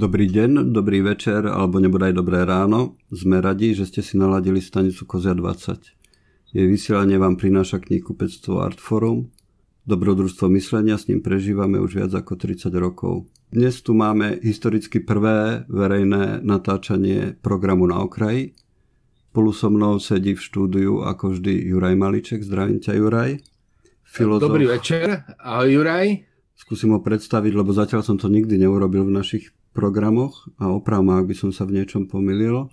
Dobrý deň, dobrý večer alebo nebodaj dobré ráno. Sme radi, že ste si naladili stanicu Kozia 20. Jej vysielanie vám prináša knihu Pectvo Artforum. Dobrodružstvo myslenia s ním prežívame už viac ako 30 rokov. Dnes tu máme historicky prvé verejné natáčanie programu na okraji. Spolu so mnou sedí v štúdiu ako vždy Juraj Maliček. Zdravím ťa Juraj. Filozof... Dobrý večer. Ahoj Juraj. Skúsim ho predstaviť, lebo zatiaľ som to nikdy neurobil v našich programoch a oprav ak by som sa v niečom pomýlil.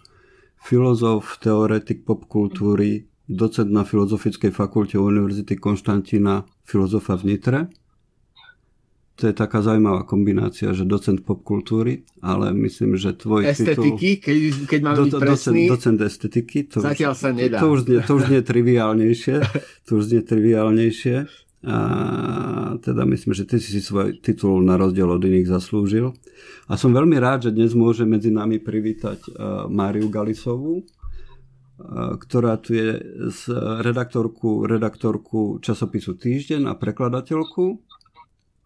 Filozof, teoretik popkultúry, docent na Filozofickej fakulte Univerzity Konštantína, filozofa v Nitre. To je taká zaujímavá kombinácia, že docent popkultúry, ale myslím, že tvoj Estetiky, titul... keď, keď mám do, byť presný. Docent, docent estetiky. To Zatiaľ už, sa nedá. To už, to už nie triviálnejšie. to už nie triviálnejšie. A teda myslím, že ty si svoj titul na rozdiel od iných zaslúžil. A som veľmi rád, že dnes môže medzi nami privítať Máriu Galisovú, ktorá tu je z redaktorku, redaktorku časopisu Týždeň a prekladateľku,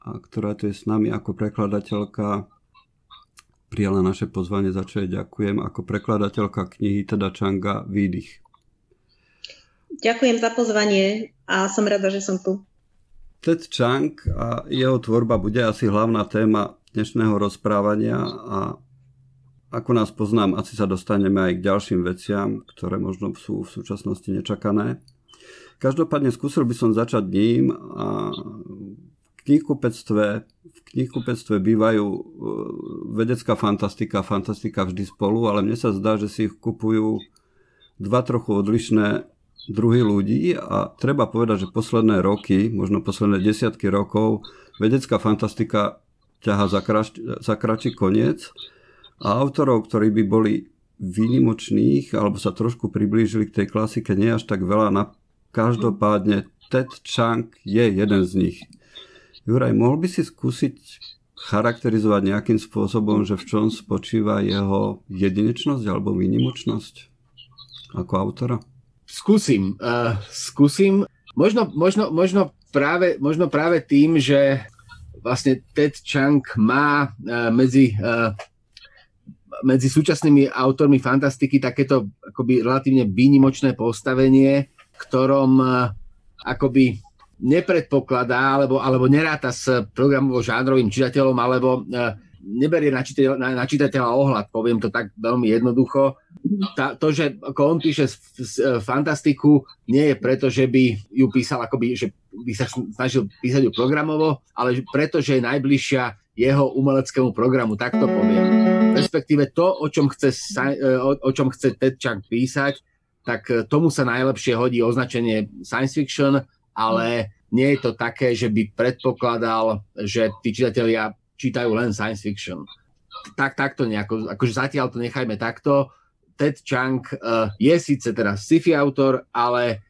a ktorá tu je s nami ako prekladateľka prijala naše pozvanie, za čo jej ďakujem, ako prekladateľka knihy teda Čanga Výdych. Ďakujem za pozvanie a som rada, že som tu. Ted Chang a jeho tvorba bude asi hlavná téma dnešného rozprávania a ako nás poznám, asi sa dostaneme aj k ďalším veciam, ktoré možno sú v súčasnosti nečakané. Každopádne skúsil by som začať ním a v knihkupectve, v knihkupectve bývajú e, vedecká fantastika, fantastika vždy spolu, ale mne sa zdá, že si ich kupujú dva trochu odlišné druhy ľudí a treba povedať, že posledné roky, možno posledné desiatky rokov, vedecká fantastika ťaha za, krač, za kračí koniec a autorov, ktorí by boli výnimočných alebo sa trošku priblížili k tej klasike, nie až tak veľa. Na, každopádne Ted Chang je jeden z nich. Juraj, mohol by si skúsiť charakterizovať nejakým spôsobom, že v čom spočíva jeho jedinečnosť alebo výnimočnosť ako autora? Skúsim, uh, skúsim. Možno, možno, možno, práve, možno práve tým, že vlastne Ted Chang má uh, medzi, uh, medzi súčasnými autormi fantastiky takéto akoby relatívne výnimočné postavenie, ktorom uh, akoby nepredpokladá alebo, alebo neráta s programovo-žánrovým čitateľom alebo uh, neberie na, čitateľa, na, na čitateľa ohľad, poviem to tak veľmi jednoducho. Tá, to, že on píše z, z, e, fantastiku, nie je preto, že by ju písal akoby, že by sa snažil písať ju programovo, ale preto, že je najbližšia jeho umeleckému programu, tak to poviem. Respektíve to, o čom chce, e, o, o čom chce Ted Chang písať, tak e, tomu sa najlepšie hodí označenie science fiction, ale nie je to také, že by predpokladal, že tí čitatelia čítajú len science fiction. Tak, takto nejako, akože zatiaľ to nechajme takto. Ted Chang uh, je síce teraz sci-fi autor, ale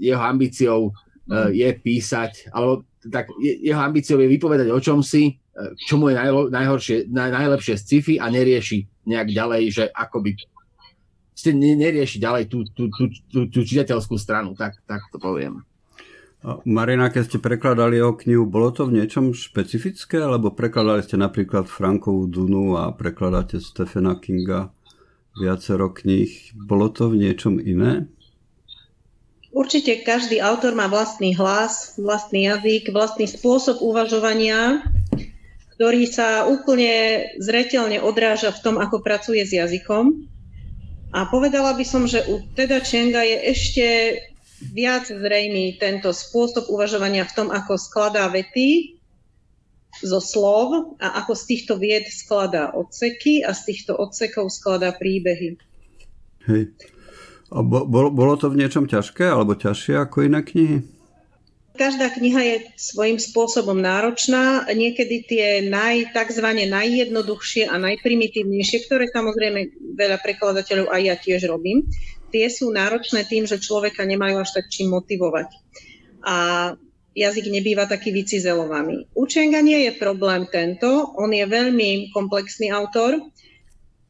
jeho ambíciou uh, je písať, alebo tak jeho ambíciou je vypovedať o čom si, uh, čo mu je najlo, najhoršie, naj, najlepšie z sci-fi a nerieši nejak ďalej, že akoby ste nerieši ďalej tú, tú, tú, tú, tú čitateľskú stranu, tak, tak to poviem. Marina, keď ste prekladali jeho knihu, bolo to v niečom špecifické, alebo prekladali ste napríklad Frankovú Dunu a prekladáte Stephena Kinga viacero kníh. Bolo to v niečom iné? Určite každý autor má vlastný hlas, vlastný jazyk, vlastný spôsob uvažovania, ktorý sa úplne zretelne odráža v tom, ako pracuje s jazykom. A povedala by som, že u Teda Čenga je ešte viac zrejmý tento spôsob uvažovania v tom, ako skladá vety zo slov a ako z týchto vied skladá odseky a z týchto odsekov skladá príbehy. Hej. A bolo, bolo to v niečom ťažké alebo ťažšie ako iné knihy? Každá kniha je svojím spôsobom náročná. Niekedy tie naj, tzv. najjednoduchšie a najprimitívnejšie, ktoré samozrejme veľa prekladateľov aj ja tiež robím, tie sú náročné tým, že človeka nemajú až tak čím motivovať. A jazyk nebýva taký vycizelovaný. U Čenga nie je problém tento, on je veľmi komplexný autor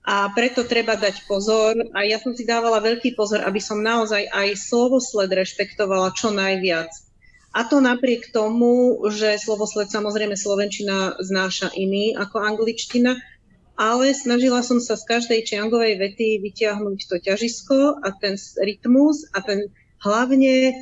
a preto treba dať pozor a ja som si dávala veľký pozor, aby som naozaj aj slovosled rešpektovala čo najviac. A to napriek tomu, že slovosled samozrejme slovenčina znáša iný ako angličtina, ale snažila som sa z každej Čiangovej vety vyťahnuť to ťažisko a ten rytmus a ten hlavne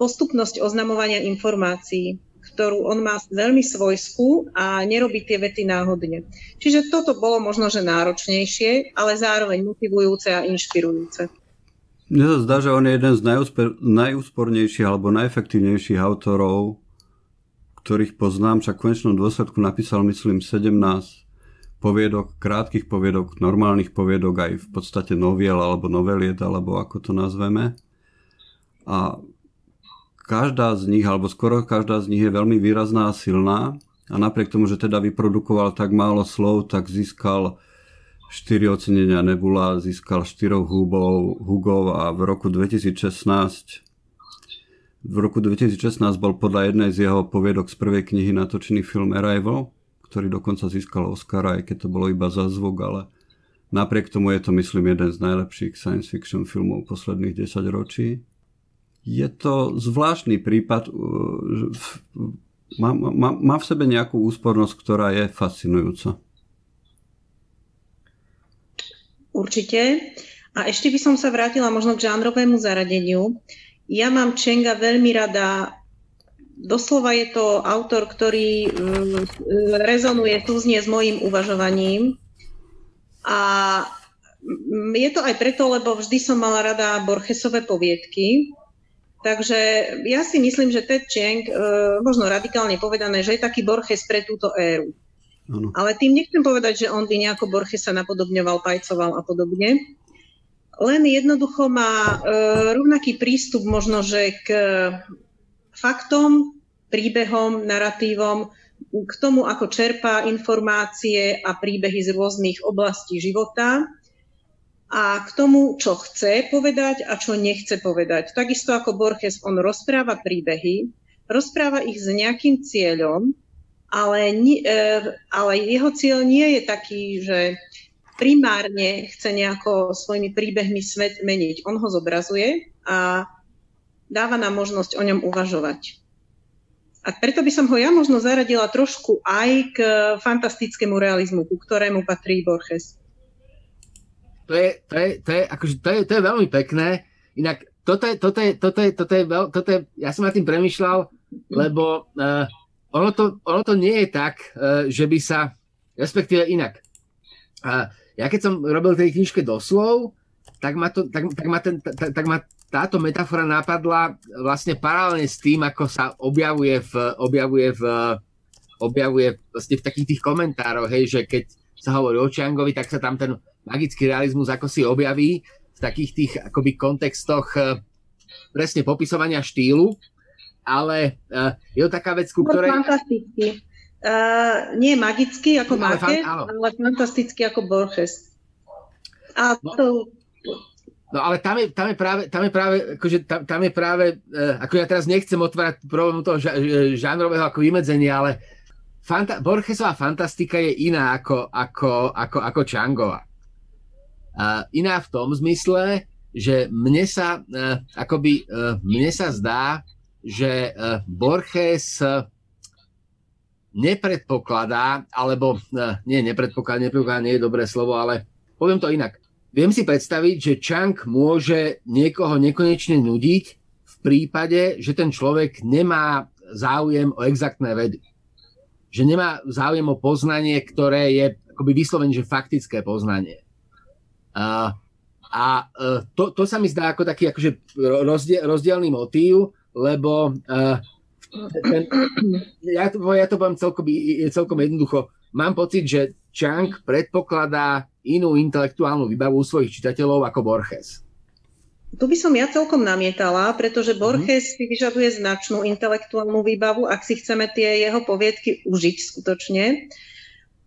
postupnosť oznamovania informácií, ktorú on má veľmi svojskú a nerobí tie vety náhodne. Čiže toto bolo možno, že náročnejšie, ale zároveň motivujúce a inšpirujúce. Mne sa zdá, že on je jeden z najúspor, najúspornejších alebo najefektívnejších autorov, ktorých poznám, však v konečnom dôsledku napísal, myslím, 17 poviedok, krátkých poviedok, normálnych poviedok, aj v podstate noviel alebo noveliet, alebo ako to nazveme. A každá z nich, alebo skoro každá z nich je veľmi výrazná a silná. A napriek tomu, že teda vyprodukoval tak málo slov, tak získal 4 ocenenia Nebula, získal 4 hubov, Hugov a v roku 2016 v roku 2016 bol podľa jednej z jeho poviedok z prvej knihy natočený film Arrival, ktorý dokonca získal Oscara, aj keď to bolo iba za zvuk, ale napriek tomu je to, myslím, jeden z najlepších science fiction filmov posledných 10 ročí. Je to zvláštny prípad, uh, má, má, má v sebe nejakú úspornosť, ktorá je fascinujúca. Určite. A ešte by som sa vrátila možno k žánrovému zaradeniu. Ja mám Čenga veľmi rada doslova je to autor, ktorý mm, rezonuje znie s mojim uvažovaním. A mm, je to aj preto, lebo vždy som mala rada Borgesové poviedky. Takže ja si myslím, že Ted Chiang, e, možno radikálne povedané, že je taký Borges pre túto éru. Ano. Ale tým nechcem povedať, že on by nejako Borgesa napodobňoval, pajcoval a podobne. Len jednoducho má e, rovnaký prístup možno, že k faktom, príbehom, narratívom, k tomu, ako čerpá informácie a príbehy z rôznych oblastí života a k tomu, čo chce povedať a čo nechce povedať. Takisto ako Borges, on rozpráva príbehy, rozpráva ich s nejakým cieľom, ale, e, ale jeho cieľ nie je taký, že primárne chce nejako svojimi príbehmi svet meniť. On ho zobrazuje a dáva nám možnosť o ňom uvažovať. A preto by som ho ja možno zaradila trošku aj k fantastickému realizmu, ku ktorému patrí Borges. To je, to je, to je, akože, to je, to je veľmi pekné. Inak toto je, toto je, toto je, toto je, toto je ja som na tým premyšľal, lebo uh, ono, to, ono to nie je tak, uh, že by sa, respektíve inak. Uh, ja keď som robil tej knižke doslov, tak ma, to, tak, tak ma, ten, tak, tak ma táto metafora napadla vlastne paralelne s tým, ako sa objavuje v, objavuje v, objavuje vlastne v takých tých komentároch, hej, že keď sa hovorí o Čiangovi, tak sa tam ten magický realizmus ako si objaví v takých tých akoby kontextoch eh, presne popisovania štýlu, ale uh, je to taká vec, ku ktorej... Fantastický. Uh, nie magický ako no, ale, ale fantastický ako Borges. A no. to No ale tam je, tam je práve, tam je práve, akože tam, tam je práve, uh, ako ja teraz nechcem otvárať problém toho žánrového ako vymedzenia, ale fanta- Borgesová fantastika je iná ako, ako, ako, ako Čangova. Uh, iná v tom zmysle, že mne sa, uh, akoby, uh, mne sa zdá, že uh, Borges nepredpokladá, alebo uh, nie, nepredpokladá, nepredpokladá, nie je dobré slovo, ale poviem to inak Viem si predstaviť, že Chunk môže niekoho nekonečne nudiť v prípade, že ten človek nemá záujem o exaktné vedy. Že nemá záujem o poznanie, ktoré je akoby vyslovene, že faktické poznanie. A, a e, to, to sa mi zdá ako taký akože rozdiel, rozdielný motív, lebo uh, ten, ja, to, ja to poviem celkom, celkom jednoducho. Mám pocit, že Chunk predpokladá inú intelektuálnu výbavu svojich čitateľov ako Borges. Tu by som ja celkom namietala, pretože Borges mm. si vyžaduje značnú intelektuálnu výbavu, ak si chceme tie jeho poviedky užiť skutočne.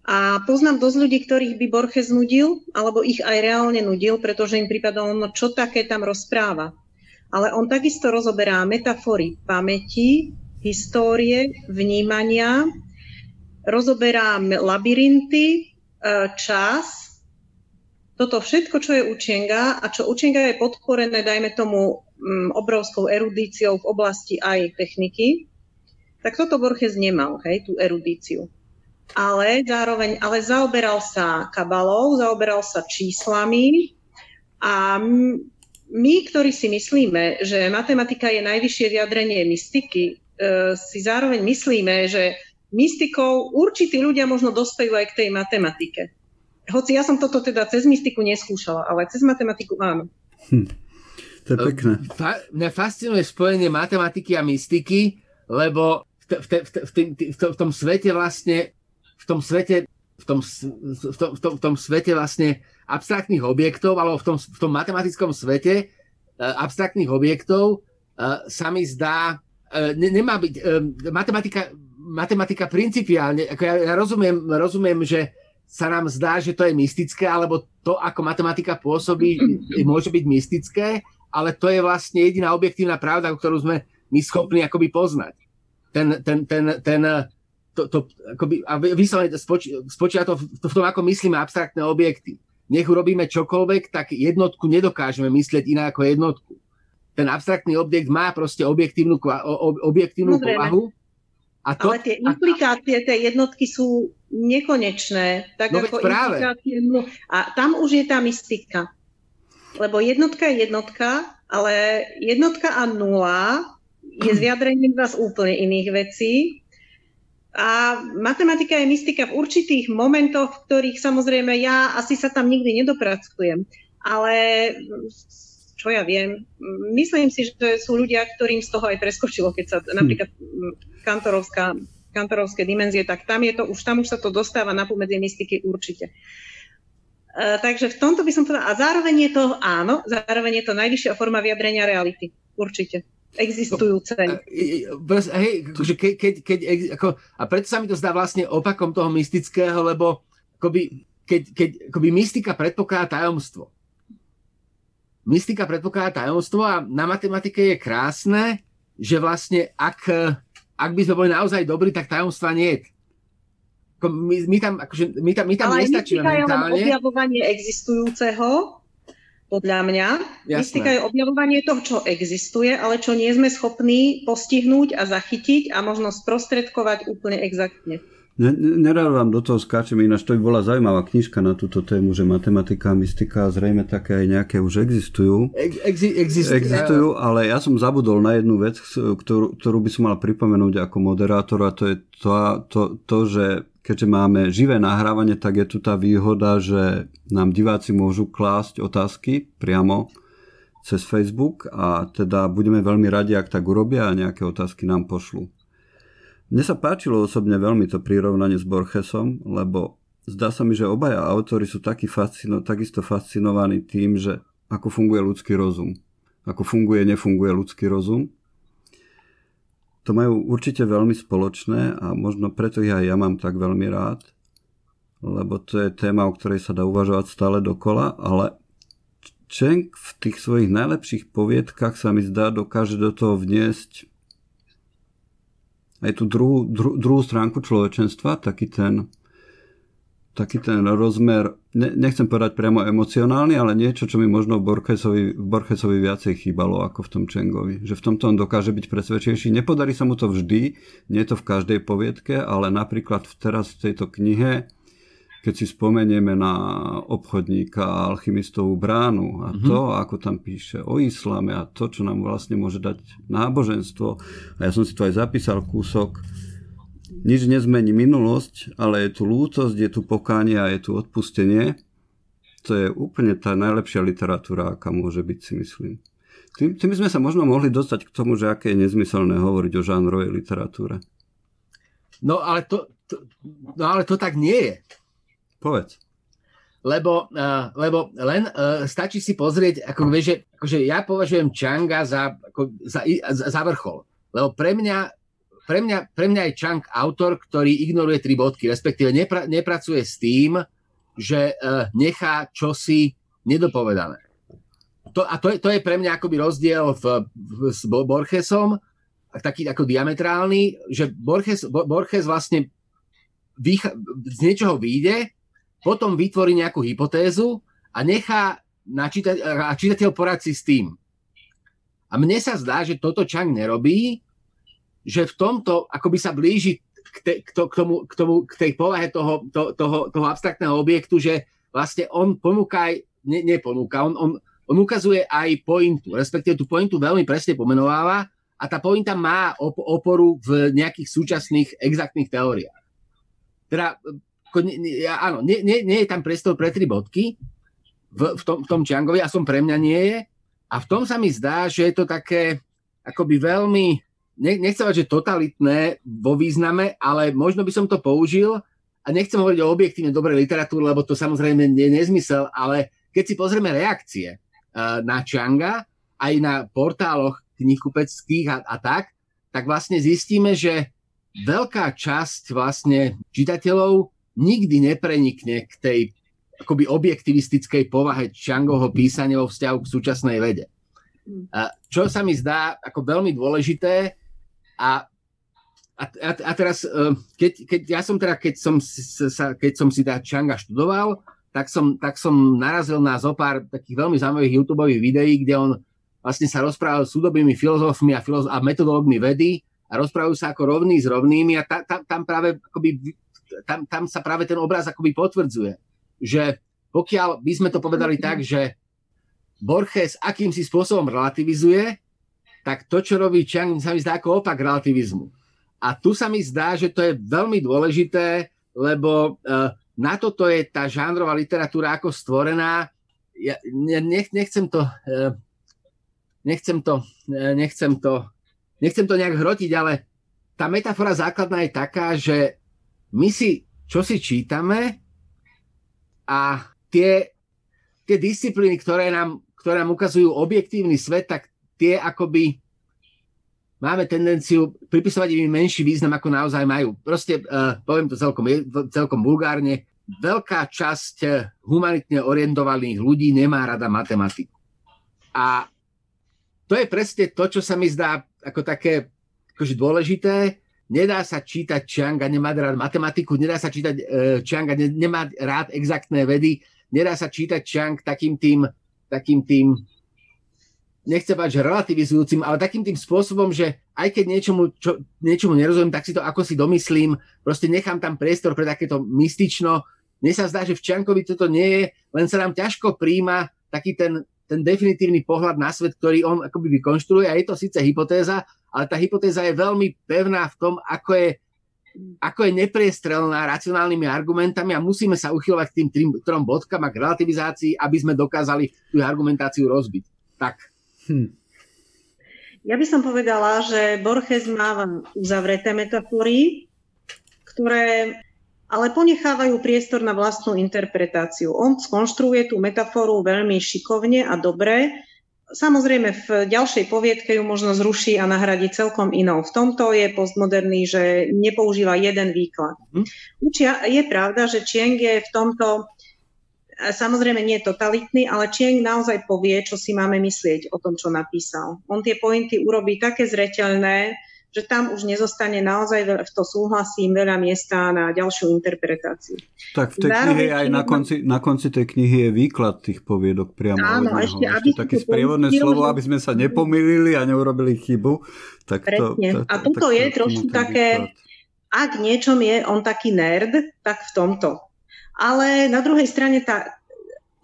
A poznám dosť ľudí, ktorých by Borges nudil, alebo ich aj reálne nudil, pretože im pripadalo, no čo také tam rozpráva. Ale on takisto rozoberá metafory pamäti, histórie, vnímania, rozoberá labyrinty, e, čas, toto všetko, čo je učenga a čo učenga je podporené, dajme tomu, mm, obrovskou erudíciou v oblasti aj techniky, tak toto Borges nemal, hej, tú erudíciu. ale zároveň ale zaoberal sa kabalou, zaoberal sa číslami a my, ktorí si myslíme, že matematika je najvyššie vyjadrenie mystiky, e, si zároveň myslíme, že mystikou určití ľudia možno dospejú aj k tej matematike. Hoci ja som toto teda cez mystiku neskúšala, ale cez matematiku áno. Hm. To je pekné. Fa- mňa fascinuje spojenie matematiky a mystiky, lebo v, v, v, v, v, v tom svete vlastne v tom svete v tom, v tom, v tom, v tom svete vlastne abstraktných objektov, alebo v tom, v tom matematickom svete uh, abstraktných objektov uh, sa mi zdá, uh, ne, nemá byť, matematika, matematika principiálne, ako ja, ja rozumiem, rozumiem, že sa nám zdá, že to je mystické, alebo to, ako matematika pôsobí, môže byť mystické, ale to je vlastne jediná objektívna pravda, ktorú sme my schopní akoby poznať. Ten, ten, ten, ten, to, to, akoby, a vyslovene spočí, spočíva to v, to v tom, ako myslíme abstraktné objekty. Nech urobíme čokoľvek, tak jednotku nedokážeme myslieť iná ako jednotku. Ten abstraktný objekt má proste objektívnu, objektívnu povahu. A to, Ale tie implikácie tej jednotky sú nekonečné. Tak no ako práve. A tam už je tá mystika. Lebo jednotka je jednotka, ale jednotka a nula je zjadrením vás úplne iných vecí. A matematika je mystika v určitých momentoch, v ktorých samozrejme ja asi sa tam nikdy nedopracujem. Ale čo ja viem, myslím si, že sú ľudia, ktorým z toho aj preskočilo, keď sa hm. napríklad kantorovská, kantorovské dimenzie, tak tam, je to, už, tam už sa to dostáva na pomedzi mystiky určite. Uh, takže v tomto by som povedala, a zároveň je to, áno, zároveň je to najvyššia forma vyjadrenia reality. Určite existujúce. Hej, akože keď, keď, keď, ako, a preto sa mi to zdá vlastne opakom toho mystického, lebo akoby, keď, keď akoby mystika predpokladá tajomstvo. Mystika predpokladá tajomstvo a na matematike je krásne, že vlastne ak, ak by sme boli naozaj dobrí, tak tajomstva nie. My, my tam, akože, my tam, my tam Ale nestačíme mentálne. Objavovanie existujúceho, podľa mňa. Jasné. Mystika je objavovanie toho, čo existuje, ale čo nie sme schopní postihnúť a zachytiť a možno sprostredkovať úplne exaktne. Nerád vám do toho skáčem, ináč to by bola zaujímavá knižka na túto tému, že matematika a mystika zrejme také aj nejaké už existujú. Exi- existujú. Existujú, ale ja som zabudol na jednu vec, ktorú, ktorú by som mal pripomenúť ako moderátor a to je to, to, to že keďže máme živé nahrávanie, tak je tu tá výhoda, že nám diváci môžu klásť otázky priamo cez Facebook a teda budeme veľmi radi, ak tak urobia a nejaké otázky nám pošlu. Mne sa páčilo osobne veľmi to prirovnanie s Borchesom, lebo zdá sa mi, že obaja autory sú taký fascino, takisto fascinovaní tým, že ako funguje ľudský rozum. Ako funguje, nefunguje ľudský rozum to majú určite veľmi spoločné a možno preto ich aj ja mám tak veľmi rád, lebo to je téma, o ktorej sa dá uvažovať stále dokola, ale Čenk v tých svojich najlepších poviedkach sa mi zdá dokáže do toho vniesť aj tú druhú, dru, druhú stránku človečenstva, taký ten taký ten rozmer, ne, nechcem povedať priamo emocionálny, ale niečo, čo mi možno v Borchesovi, v Borchesovi viacej chýbalo ako v tom Čengovi. Že v tomto on dokáže byť presvedčejší. Nepodarí sa mu to vždy, nie je to v každej poviedke, ale napríklad teraz v tejto knihe, keď si spomenieme na obchodníka a alchymistovú bránu a mm-hmm. to, ako tam píše o islame a to, čo nám vlastne môže dať náboženstvo. A ja som si to aj zapísal kúsok, nič nezmení minulosť, ale je tu lútosť, je tu pokánie a je tu odpustenie. To je úplne tá najlepšia literatúra, aká môže byť, si myslím. Tým, tým sme sa možno mohli dostať k tomu, že aké je nezmyselné hovoriť o žánrovej literatúre. No ale to, to, no ale to tak nie je. Povedz. Lebo, uh, lebo len uh, stačí si pozrieť, ako vieš, že akože ja považujem Changa za, ako, za, za, za vrchol. Lebo pre mňa pre mňa, pre mňa je Chang autor, ktorý ignoruje tri bodky, respektíve nepra, nepracuje s tým, že uh, nechá čosi nedopovedané. To, a to je, to je pre mňa akoby rozdiel v, v, s Borgesom, taký ako diametrálny, že Borges, Borges vlastne vycha, z niečoho vyjde, potom vytvorí nejakú hypotézu a nechá na číta, a čítateľ poradci s tým. A mne sa zdá, že toto Chang nerobí, že v tomto akoby sa blíži k, te, k, to, k, tomu, k, tomu, k tej povahe toho, to, toho, toho abstraktného objektu, že vlastne on ponúka aj, ne, neponúka, on, on, on ukazuje aj pointu, respektíve tú pointu veľmi presne pomenováva a tá pointa má op- oporu v nejakých súčasných exaktných teóriách. Teda, áno, nie, nie, nie je tam priestor pre tri bodky v, v, tom, v tom Čangovi, a som pre mňa nie je. A v tom sa mi zdá, že je to také akoby veľmi nechcem že totalitné vo význame, ale možno by som to použil a nechcem hovoriť o objektívne dobrej literatúre, lebo to samozrejme je nezmysel, ale keď si pozrieme reakcie uh, na Changa, aj na portáloch knihkupeckých a, a tak, tak vlastne zistíme, že veľká časť vlastne čitateľov nikdy neprenikne k tej akoby objektivistickej povahe Changovho písania vo vzťahu k súčasnej vede. A čo sa mi zdá ako veľmi dôležité, a, a, a teraz, e, keď, keď ja som teda, keď som, sa, keď som si tá Changa študoval, tak som, tak som narazil na zo pár takých veľmi zaujímavých YouTube videí, kde on vlastne sa rozprával s súdobými filozofmi a, filozof- a metodológmi vedy a rozprávajú sa ako rovní s rovnými a ta, ta, tam práve akoby, tam, tam sa práve ten obraz akoby potvrdzuje, že pokiaľ by sme to povedali tak, že Borges akýmsi spôsobom relativizuje, tak to, čo robí Chang, sa mi zdá ako opak relativizmu. A tu sa mi zdá, že to je veľmi dôležité, lebo uh, na toto je tá žánrová literatúra ako stvorená. Ja nech, nechcem to, uh, nechcem to, uh, nechcem to, nechcem to nejak hrotiť, ale tá metafora základná je taká, že my si čo si čítame a tie, tie disciplíny, ktoré nám, ktoré nám ukazujú objektívny svet, tak tie akoby máme tendenciu pripisovať im menší význam, ako naozaj majú. Proste, uh, poviem to celkom, celkom vulgárne, veľká časť eh, humanitne orientovaných ľudí nemá rada matematiku. A to je presne to, čo sa mi zdá ako také akože dôležité. Nedá sa čítať Čianga, nemá rád matematiku, nedá sa čítať uh, Čianga, ne, nemá rád exaktné vedy, nedá sa čítať Čiang takým tým, takým tým nechcem že relativizujúcim, ale takým tým spôsobom, že aj keď niečomu, čo, niečomu nerozumiem, tak si to ako si domyslím, proste nechám tam priestor pre takéto mystično. Mne sa zdá, že v Čankovi toto nie je, len sa nám ťažko príjma taký ten, ten definitívny pohľad na svet, ktorý on akoby vykonštruuje a je to síce hypotéza, ale tá hypotéza je veľmi pevná v tom, ako je, ako je nepriestrelná racionálnymi argumentami a musíme sa uchylovať k tým tým, trom bodkám a k relativizácii, aby sme dokázali tú argumentáciu rozbiť. Tak. Hm. Ja by som povedala, že Borges máva uzavreté metafory, ktoré ale ponechávajú priestor na vlastnú interpretáciu. On skonštruuje tú metaforu veľmi šikovne a dobre. Samozrejme, v ďalšej poviedke ju možno zruší a nahradí celkom inou. V tomto je postmoderný, že nepoužíva jeden výklad. Hm. Učia, je pravda, že Chiang je v tomto Samozrejme nie je totalitný, ale Chiang naozaj povie, čo si máme myslieť o tom, čo napísal. On tie pointy urobí také zreteľné, že tam už nezostane naozaj, v to súhlasím, veľa miesta na ďalšiu interpretáciu. Tak v tej Zároveň, knihe aj na konci, na konci tej knihy je výklad tých poviedok priamo áno. Ešte, aby ešte také sprievodné slovo, aby sme sa nepomýlili a neurobili chybu. Tak to, to, to, a toto je trošku také, výklad. ak niečom je on taký nerd, tak v tomto ale na druhej strane tá,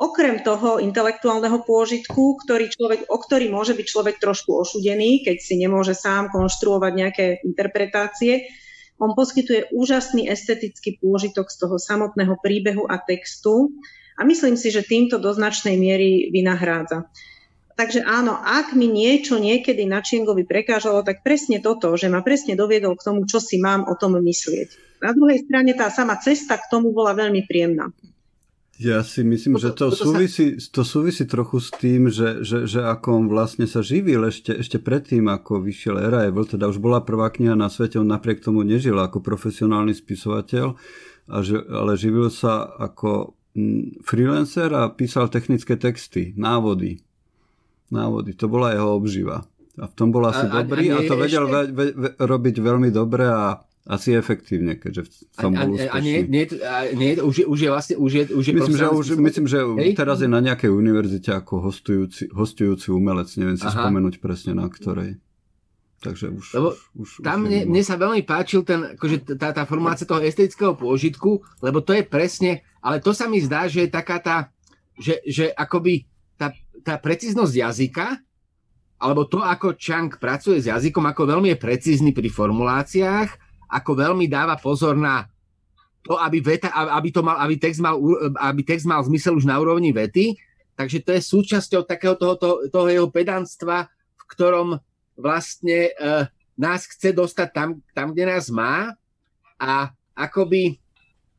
okrem toho intelektuálneho pôžitku, ktorý človek, o ktorý môže byť človek trošku ošudený, keď si nemôže sám konštruovať nejaké interpretácie, on poskytuje úžasný estetický pôžitok z toho samotného príbehu a textu a myslím si, že týmto do značnej miery vynahrádza. Takže áno, ak mi niečo niekedy na Čiengovi prekážalo, tak presne toto, že ma presne doviedol k tomu, čo si mám o tom myslieť. Na druhej strane tá sama cesta k tomu bola veľmi príjemná. Ja si myslím, že to súvisí, to súvisí trochu s tým, že, že, že ako on vlastne sa živil ešte, ešte predtým, ako vyšiel Era Evil, teda už bola prvá kniha na svete, on napriek tomu nežil ako profesionálny spisovateľ, a že, ale živil sa ako mm, freelancer a písal technické texty, návody návody. To bola jeho obživa. A v tom bol asi a, dobrý a, a, to vedel ve, ve, robiť veľmi dobre a asi efektívne, keďže v tom bol úspešný. A, nie, nie, a nie, už, je, už je vlastne, už je, už je myslím, že, už, myslím, že hej? teraz je na nejakej univerzite ako hostujúci, hostujúci umelec, neviem si Aha. spomenúť presne na ktorej. Takže už, lebo už, už, tam už mne, mne sa veľmi páčil ten, akože tá, tá formácia toho estetického pôžitku, lebo to je presne, ale to sa mi zdá, že je taká tá, že, že akoby tá, tá precíznosť jazyka, alebo to, ako Chang pracuje s jazykom, ako veľmi je precízny pri formuláciách, ako veľmi dáva pozor na to, aby, veta, aby, to mal, aby, text mal, aby text mal zmysel už na úrovni vety. Takže to je súčasťou takého toho, toho, toho jeho pedantstva, v ktorom vlastne uh, nás chce dostať tam, tam, kde nás má a akoby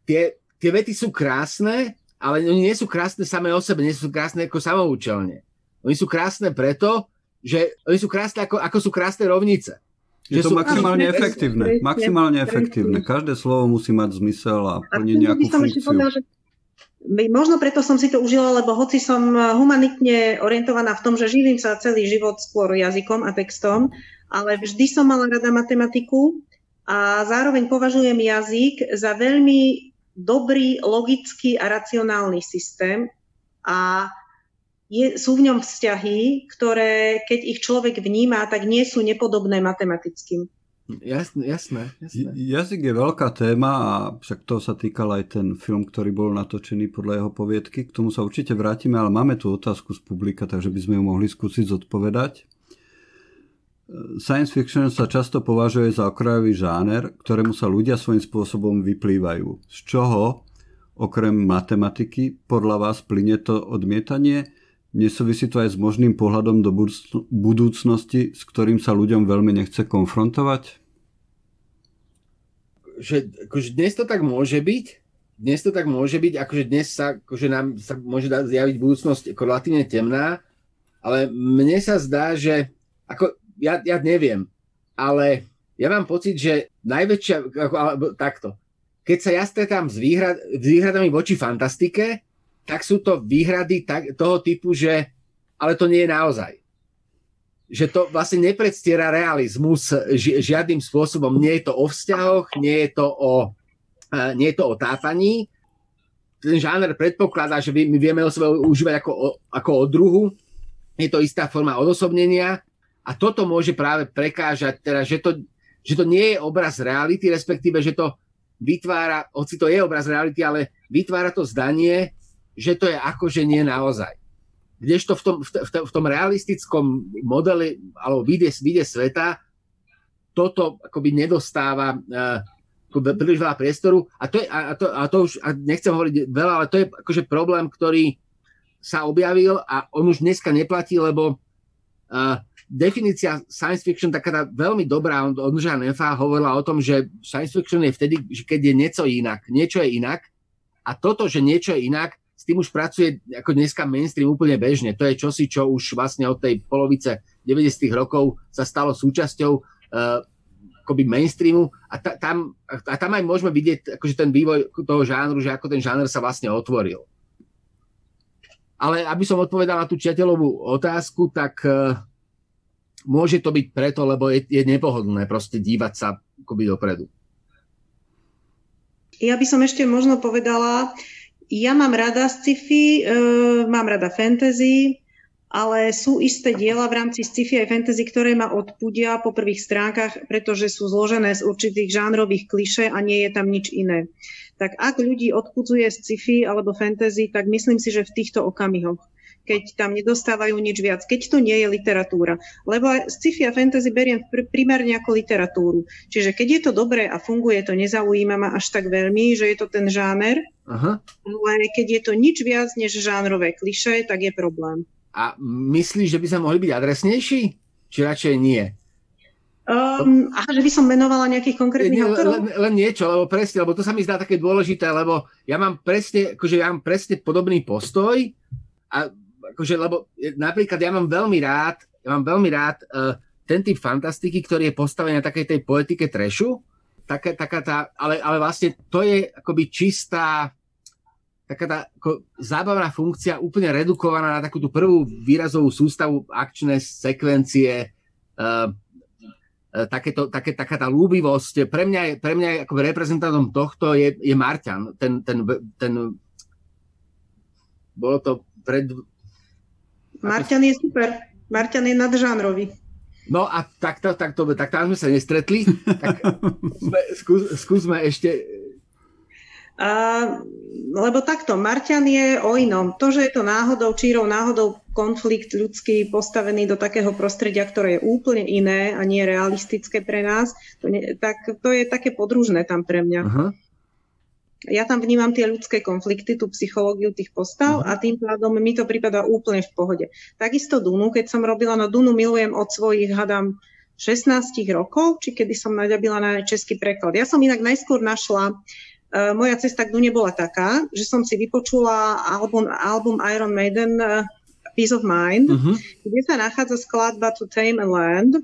tie, tie vety sú krásne, ale oni nie sú krásne samé o sebe, nie sú krásne ako samoučelne. Oni sú krásne preto, že oni sú krásne ako, ako sú krásne rovnice. Je to sú, maximálne efektívne. Maximálne efektívne. Každé slovo musí mať zmysel a plniť nejakú funkciu. Povedal, že Možno preto som si to užila, lebo hoci som humanitne orientovaná v tom, že živím sa celý život skôr jazykom a textom, ale vždy som mala rada matematiku a zároveň považujem jazyk za veľmi dobrý, logický a racionálny systém a je, sú v ňom vzťahy, ktoré keď ich človek vníma, tak nie sú nepodobné matematickým. Jasné, jasné, jasné. Jazyk je veľká téma a však to sa týkal aj ten film, ktorý bol natočený podľa jeho poviedky. K tomu sa určite vrátime, ale máme tu otázku z publika, takže by sme ju mohli skúsiť zodpovedať. Science fiction sa často považuje za okrajový žáner, ktorému sa ľudia svojím spôsobom vyplývajú. Z čoho, okrem matematiky, podľa vás plyne to odmietanie? Nesúvisí to aj s možným pohľadom do budúcnosti, s ktorým sa ľuďom veľmi nechce konfrontovať? Že, akože dnes to tak môže byť, dnes to tak môže byť, akože dnes sa, akože nám sa môže zjaviť budúcnosť ako relatívne temná, ale mne sa zdá, že ako, ja, ja neviem, ale ja mám pocit, že najväčšia, ako, alebo takto, keď sa ja stretám s, s výhradami voči fantastike, tak sú to výhrady tak, toho typu, že ale to nie je naozaj. Že to vlastne nepredstiera realizmus ži, žiadnym spôsobom. Nie je to o vzťahoch, nie je to o, uh, nie je to o tápaní. Ten žáner predpokladá, že my vieme o sebe užívať ako o, ako o druhu. Je to istá forma odosobnenia. A toto môže práve prekážať, teda, že, to, že to nie je obraz reality, respektíve, že to vytvára, hoci to je obraz reality, ale vytvára to zdanie, že to je akože nie naozaj. Kdežto v tom, v, v, v tom realistickom modeli alebo vide, vide sveta toto akoby nedostáva uh, príliš veľa priestoru a to, je, a, to, a to už a nechcem hovoriť veľa, ale to je akože problém, ktorý sa objavil a on už dneska neplatí, lebo uh, definícia science fiction taká tá veľmi dobrá, on, on Nefa hovorila o tom, že science fiction je vtedy, keď je niečo inak, niečo je inak a toto, že niečo je inak, s tým už pracuje ako dneska mainstream úplne bežne. To je čosi, čo už vlastne od tej polovice 90. rokov sa stalo súčasťou uh, akoby mainstreamu a, ta, tam, a tam aj môžeme vidieť akože ten vývoj toho žánru, že ako ten žáner sa vlastne otvoril. Ale aby som odpovedal na tú čiateľovú otázku, tak uh, môže to byť preto, lebo je, je nepohodlné proste dívať sa akoby dopredu. Ja by som ešte možno povedala, ja mám rada sci-fi, e, mám rada fantasy, ale sú isté diela v rámci sci-fi aj fantasy, ktoré ma odpudia po prvých stránkach, pretože sú zložené z určitých žánrových kliše a nie je tam nič iné. Tak ak ľudí odpudzuje sci-fi alebo fantasy, tak myslím si, že v týchto okamihoch keď tam nedostávajú nič viac, keď to nie je literatúra. Lebo sci-fi a fantasy beriem pr- primárne ako literatúru. Čiže keď je to dobré a funguje to, nezaujíma ma až tak veľmi, že je to ten žáner, Aha. ale keď je to nič viac než žánrové kliše, tak je problém. A myslíš, že by sa mohli byť adresnejší? Či radšej nie? Um, a že by som menovala nejakých konkrétnych autorov? Len, len niečo, lebo presne, lebo to sa mi zdá také dôležité, lebo ja mám presne, akože ja mám presne podobný postoj a akože, lebo napríklad ja mám veľmi rád, ja mám veľmi rád uh, ten typ fantastiky, ktorý je postavený na takej tej poetike trešu, taká, taká tá, ale, ale vlastne to je akoby čistá taká tá ako zábavná funkcia úplne redukovaná na takú tú prvú výrazovú sústavu akčné sekvencie, uh, takéto, také, taká tá lúbivosť. Pre mňa pre mňa je ako reprezentantom tohto je, je Marťan. Ten, ten, ten, bolo to pred Marťan je super. Marťan je nadžánrový. No a takto, takto, tak tam sme sa nestretli, tak sme, skús, skúsme ešte a, lebo takto, Marťan je o inom. To, že je to náhodou, čírou náhodou konflikt ľudský postavený do takého prostredia, ktoré je úplne iné a nie realistické pre nás, to nie, tak to je také podružné tam pre mňa. Uh-huh. Ja tam vnímam tie ľudské konflikty, tú psychológiu tých postav uh-huh. a tým pádom mi to prípada úplne v pohode. Takisto Dunu, keď som robila, no Dunu milujem od svojich, hadám, 16 rokov, či kedy som naďabila na český preklad. Ja som inak najskôr našla Uh, moja cesta k Dune bola taká, že som si vypočula album, album Iron Maiden uh, Peace of Mind, uh-huh. kde sa nachádza skladba To Tame a Land.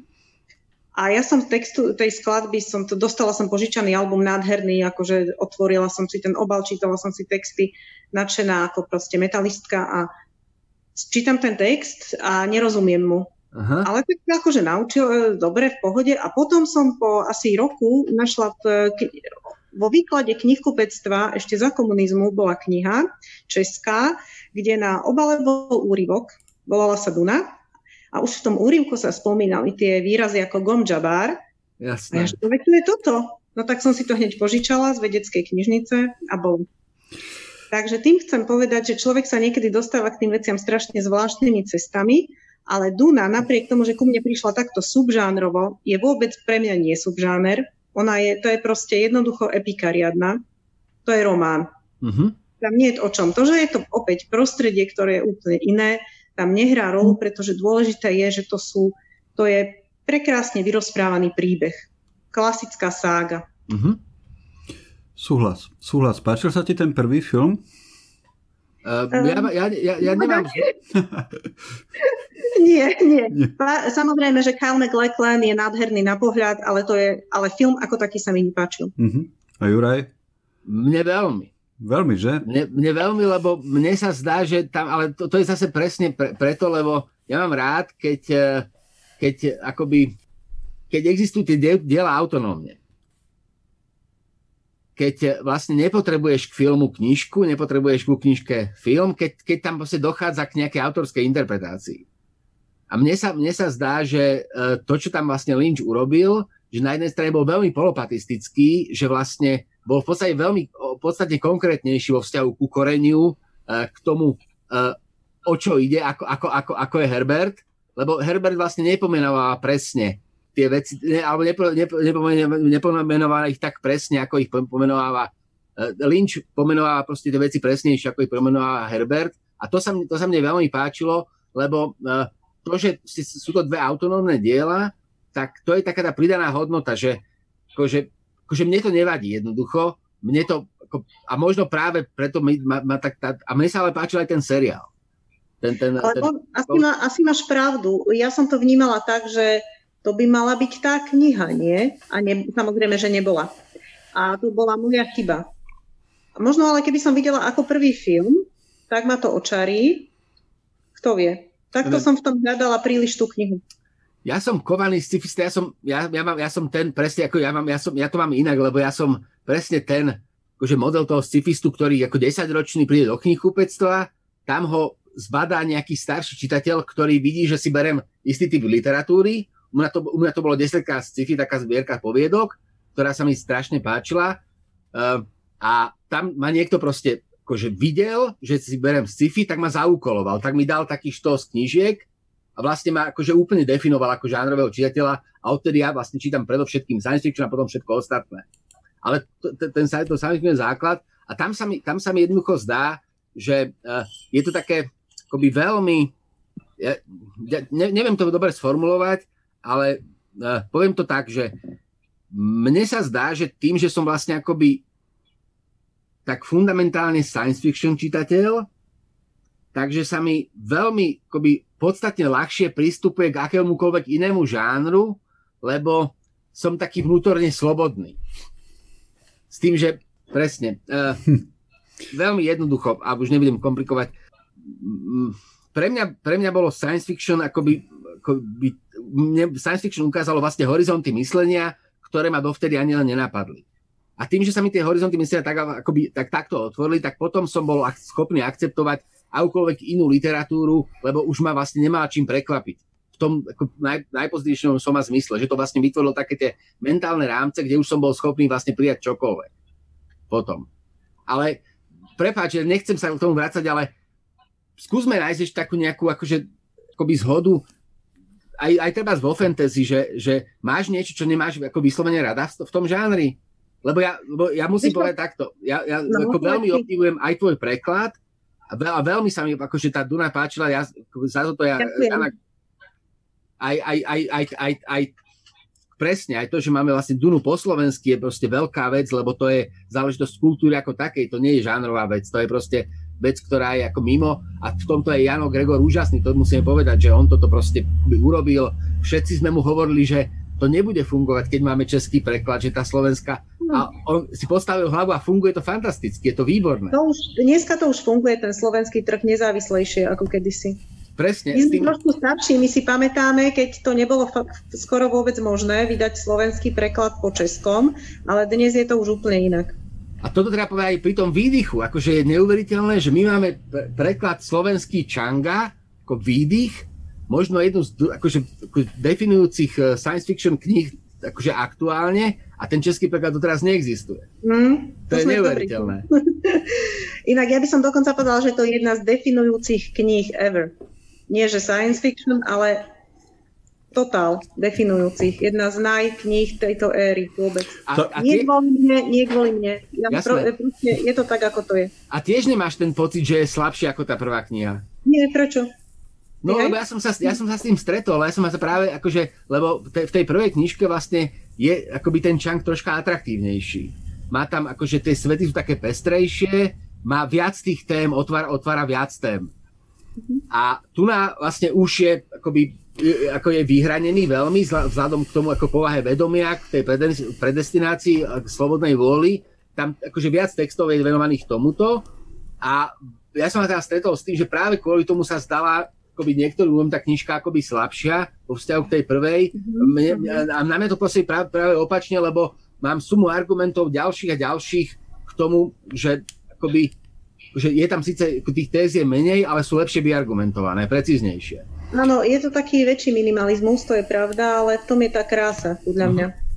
A ja som textu tej skladby, som to, dostala som požičaný album nádherný, akože otvorila som si ten obal, čítala som si texty, nadšená ako proste metalistka a čítam ten text a nerozumiem mu. Aha. Ale tak akože naučil, e, dobre, v pohode. A potom som po asi roku našla v, vo výklade knihkupectva ešte za komunizmu bola kniha česká, kde na obale bol úryvok, volala sa Duna, a už v tom úrivku sa spomínali tie výrazy ako Gomjabar. Jasné. A ja, že to je toto. No tak som si to hneď požičala z vedeckej knižnice a bol. Takže tým chcem povedať, že človek sa niekedy dostáva k tým veciam strašne zvláštnymi cestami, ale Duna, napriek tomu, že ku mne prišla takto subžánrovo, je vôbec pre mňa nie subžáner, ona je, to je proste jednoducho epika riadna. To je román. Uh-huh. Tam nie je o čom. To, že je to opäť prostredie, ktoré je úplne iné, tam nehrá rolu, pretože dôležité je, že to sú, to je prekrásne vyrozprávaný príbeh. Klasická sága. Uh-huh. Súhlas, súhlas. Páčil sa ti ten prvý film? Uh, ja, ja, ja, ja nemám... nie, nie. nie. Samozrejme, že Kyle McLachlan je nádherný na pohľad, ale, to je, ale film ako taký sa mi nepáčil. Uh-huh. A Juraj? Mne veľmi. Veľmi, že? Mne, mne veľmi, lebo mne sa zdá, že tam, ale to, to je zase presne pre, preto, lebo ja mám rád, keď, eh, keď akoby, keď existujú tie diela autonómne keď eh, vlastne nepotrebuješ k filmu knižku, nepotrebuješ ku knižke film, keď, keď tam vlastne dochádza k nejakej autorskej interpretácii. A mne sa, mne sa zdá, že to, čo tam vlastne Lynch urobil, že na jednej strane bol veľmi polopatistický, že vlastne bol v podstate veľmi podstatne konkrétnejší vo vzťahu ku koreniu, eh, k tomu, o čo ide, ako, ako, ako, ako je Herbert, lebo Herbert vlastne nepomenováva presne tie veci, ne, alebo nepo, ich tak presne, ako ich pomenováva e, Lynch pomenováva proste tie veci presnejšie, ako ich pomenováva Herbert. A to sa, to sa mne veľmi páčilo, lebo e, to, že sú to dve autonómne diela, tak to je taká tá pridaná hodnota, že akože, akože mne to nevadí jednoducho, mne to, ako, a možno práve preto mi, ma, ma tak, tá, a mne sa ale páčil aj ten seriál. Ten, ten, ale ten, asi, má, asi máš pravdu. Ja som to vnímala tak, že to by mala byť tá kniha, nie? A ne, samozrejme, že nebola. A tu bola moja chyba. Možno ale keby som videla ako prvý film, tak ma to očarí. Kto vie? Takto som v tom hľadala príliš tú knihu. Ja som kovaný scifista, ja som, ja, ja, mám, ja som ten presne, ako ja, mám, ja, som, ja to mám inak, lebo ja som presne ten akože model toho scifistu, ktorý ako 10-ročný príde do knihkupectva, tam ho zbadá nejaký starší čitateľ, ktorý vidí, že si berem istý typ literatúry u mňa to, u mňa to bolo 10 sci-fi, taká zbierka poviedok, ktorá sa mi strašne páčila. Uh, a tam ma niekto proste akože videl, že si berem sci-fi, tak ma zaúkoloval. Tak mi dal taký štos knížiek a vlastne ma akože úplne definoval ako žánrového čitateľa a odtedy ja vlastne čítam predovšetkým science fiction a potom všetko ostatné. Ale ten to science základ a tam sa mi, tam sa mi jednoducho zdá, že uh, je to také akoby veľmi, ja, ja ne, neviem to dobre sformulovať, ale uh, poviem to tak, že mne sa zdá, že tým, že som vlastne akoby tak fundamentálne science fiction čitateľ, takže sa mi veľmi akoby podstatne ľahšie pristupuje k akémukoľvek inému žánru, lebo som taký vnútorne slobodný. S tým, že presne, uh, veľmi jednoducho, a už nebudem komplikovať, pre mňa, pre mňa bolo science fiction akoby, akoby mne science fiction ukázalo vlastne horizonty myslenia, ktoré ma dovtedy ani len nenapadli. A tým, že sa mi tie horizonty myslenia tak, akoby, tak takto otvorili, tak potom som bol schopný akceptovať akúkoľvek inú literatúru, lebo už ma vlastne nemala čím prekvapiť. V tom ako naj, najpozdejšom som zmysle, že to vlastne vytvorilo také tie mentálne rámce, kde už som bol schopný vlastne prijať čokoľvek. Potom. Ale prepáč, nechcem sa k tomu vrácať, ale skúsme nájsť ešte takú nejakú akože, akoby zhodu aj, aj treba vo fantasy, že, že máš niečo, čo nemáš ako vyslovene rada v tom žánri. Lebo ja, lebo ja musím povedať takto. Ja, ja no, ako veľmi obdivujem aj tvoj preklad veľ, a veľmi sa mi akože tá Duna páčila. Ja, za toto ja, ja aj, aj, aj, aj, aj, aj presne, aj to, že máme vlastne Dunu po slovensky je proste veľká vec, lebo to je záležitosť kultúry ako takej, to nie je žánrová vec, to je proste vec, ktorá je ako mimo a v tomto je Jano Gregor úžasný, to musíme povedať, že on toto proste urobil, všetci sme mu hovorili, že to nebude fungovať, keď máme český preklad, že tá Slovenska a on si postavil hlavu a funguje to fantasticky, je to výborné. To už, dneska to už funguje, ten slovenský trh nezávislejšie ako kedysi. Presne. My sme tým... trošku starší, my si pamätáme, keď to nebolo skoro vôbec možné vydať slovenský preklad po českom, ale dnes je to už úplne inak. A toto treba povedať aj pri tom výdychu, akože je neuveriteľné, že my máme preklad slovenský Čanga ako výdych, možno jednu z akože, akože definujúcich eh, science fiction kníh akože aktuálne a ten český preklad doteraz neexistuje. Mm, to, to je neuveriteľné. Inak ja by som dokonca povedala, že to je jedna z definujúcich kníh ever. Nie, že science fiction, ale totál definujúcich. Jedna z najkníh tejto éry vôbec. A, a nie tie... kvôli mne, nie kvôli mne. Ja pro, proste, je to tak, ako to je. A tiež nemáš ten pocit, že je slabšia ako tá prvá kniha? Nie, prečo? No, lebo ja som, sa, ja som sa s tým stretol, ja som sa práve akože, lebo te, v tej prvej knižke vlastne je akoby ten čank troška atraktívnejší. Má tam akože tie svety sú také pestrejšie, má viac tých tém, otvára, otvára viac tém. A tu na vlastne už je akoby ako je vyhranený veľmi vzhľadom k tomu ako povahe vedomia, k tej predestinácii, k slobodnej vôli. Tam akože viac textov je venovaných tomuto a ja som sa teraz stretol s tým, že práve kvôli tomu sa zdala akoby niektorým ľuďom tá knižka akoby slabšia vo vzťahu k tej prvej. Mne, a na mňa to proste práve, práve opačne, lebo mám sumu argumentov ďalších a ďalších k tomu, že akoby že je tam síce tých téz je menej, ale sú lepšie vyargumentované, precíznejšie. Áno, je to taký väčší minimalizmus, to je pravda, ale v tom je tá krása, podľa mňa. Uh-huh.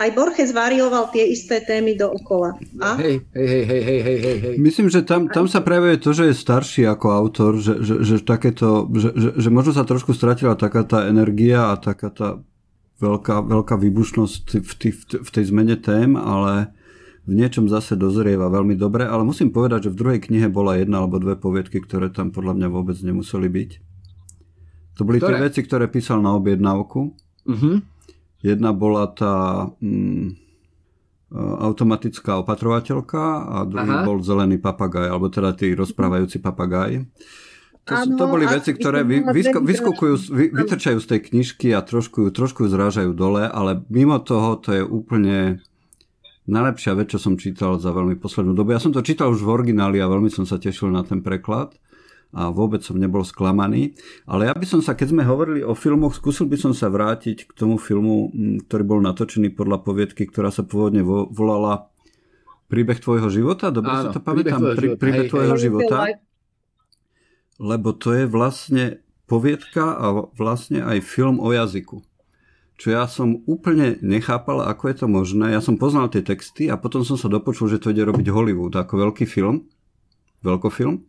Aj Borges varioval tie isté témy dookola. A? Hej, hej, hej, hej, hej, hej, hej. Myslím, že tam, tam sa prejavuje to, že je starší ako autor, že, že, že takéto, že, že, že možno sa trošku stratila taká tá energia a taká tá veľká, veľká výbušnosť v, tý, v tej zmene tém, ale v niečom zase dozrieva veľmi dobre, ale musím povedať, že v druhej knihe bola jedna alebo dve poviedky, ktoré tam podľa mňa vôbec nemuseli byť. To boli ktoré? tie veci, ktoré písal na objednávku. Uh-huh. Jedna bola tá mm, e, automatická opatrovateľka a druhý Aha. bol zelený papagaj, alebo teda tí rozprávajúci papagaj. To, ano, to boli veci, ktoré vy, vysko, vyskukujú, vy, vytrčajú z tej knižky a trošku, trošku zrážajú dole, ale mimo toho to je úplne najlepšia vec, čo som čítal za veľmi poslednú dobu. Ja som to čítal už v origináli a veľmi som sa tešil na ten preklad a vôbec som nebol sklamaný. Ale ja by som sa, keď sme hovorili o filmoch, skúsil by som sa vrátiť k tomu filmu, ktorý bol natočený podľa poviedky, ktorá sa pôvodne vo, volala Príbeh tvojho života? Dobre Áno, sa to pamätám? Príbeh, príbeh tvojho života. Lebo to je vlastne poviedka a vlastne aj film o jazyku. Čo ja som úplne nechápal, ako je to možné. Ja som poznal tie texty a potom som sa dopočul, že to ide robiť Hollywood ako veľký film. Veľkofilm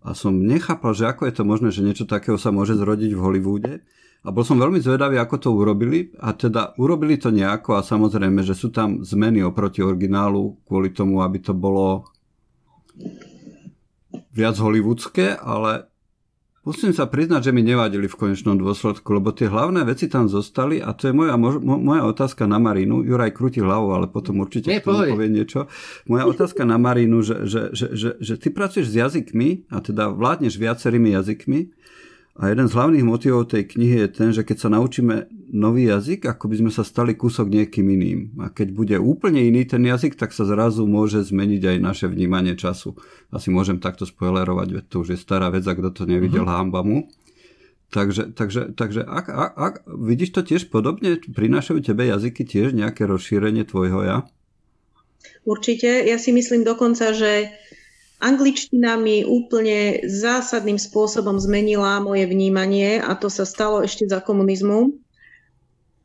a som nechápal, že ako je to možné, že niečo takého sa môže zrodiť v Hollywoode. A bol som veľmi zvedavý, ako to urobili. A teda urobili to nejako a samozrejme, že sú tam zmeny oproti originálu kvôli tomu, aby to bolo viac hollywoodske, ale Musím sa priznať, že mi nevadili v konečnom dôsledku, lebo tie hlavné veci tam zostali a to je moja, moja otázka na Marínu. Juraj krúti hlavu, ale potom určite Nie, povie niečo. Moja otázka na Marínu, že, že, že, že, že ty pracuješ s jazykmi a teda vládneš viacerými jazykmi a jeden z hlavných motivov tej knihy je ten, že keď sa naučíme nový jazyk, ako by sme sa stali kúsok niekým iným. A keď bude úplne iný ten jazyk, tak sa zrazu môže zmeniť aj naše vnímanie času. Asi môžem takto spoilerovať, veď to už je stará vec a kto to nevidel, uh-huh. hamba mu. Takže, takže, takže ak, ak, ak, vidíš to tiež podobne? Prinášajú tebe jazyky tiež nejaké rozšírenie tvojho ja? Určite. Ja si myslím dokonca, že Angličtina mi úplne zásadným spôsobom zmenila moje vnímanie a to sa stalo ešte za komunizmu,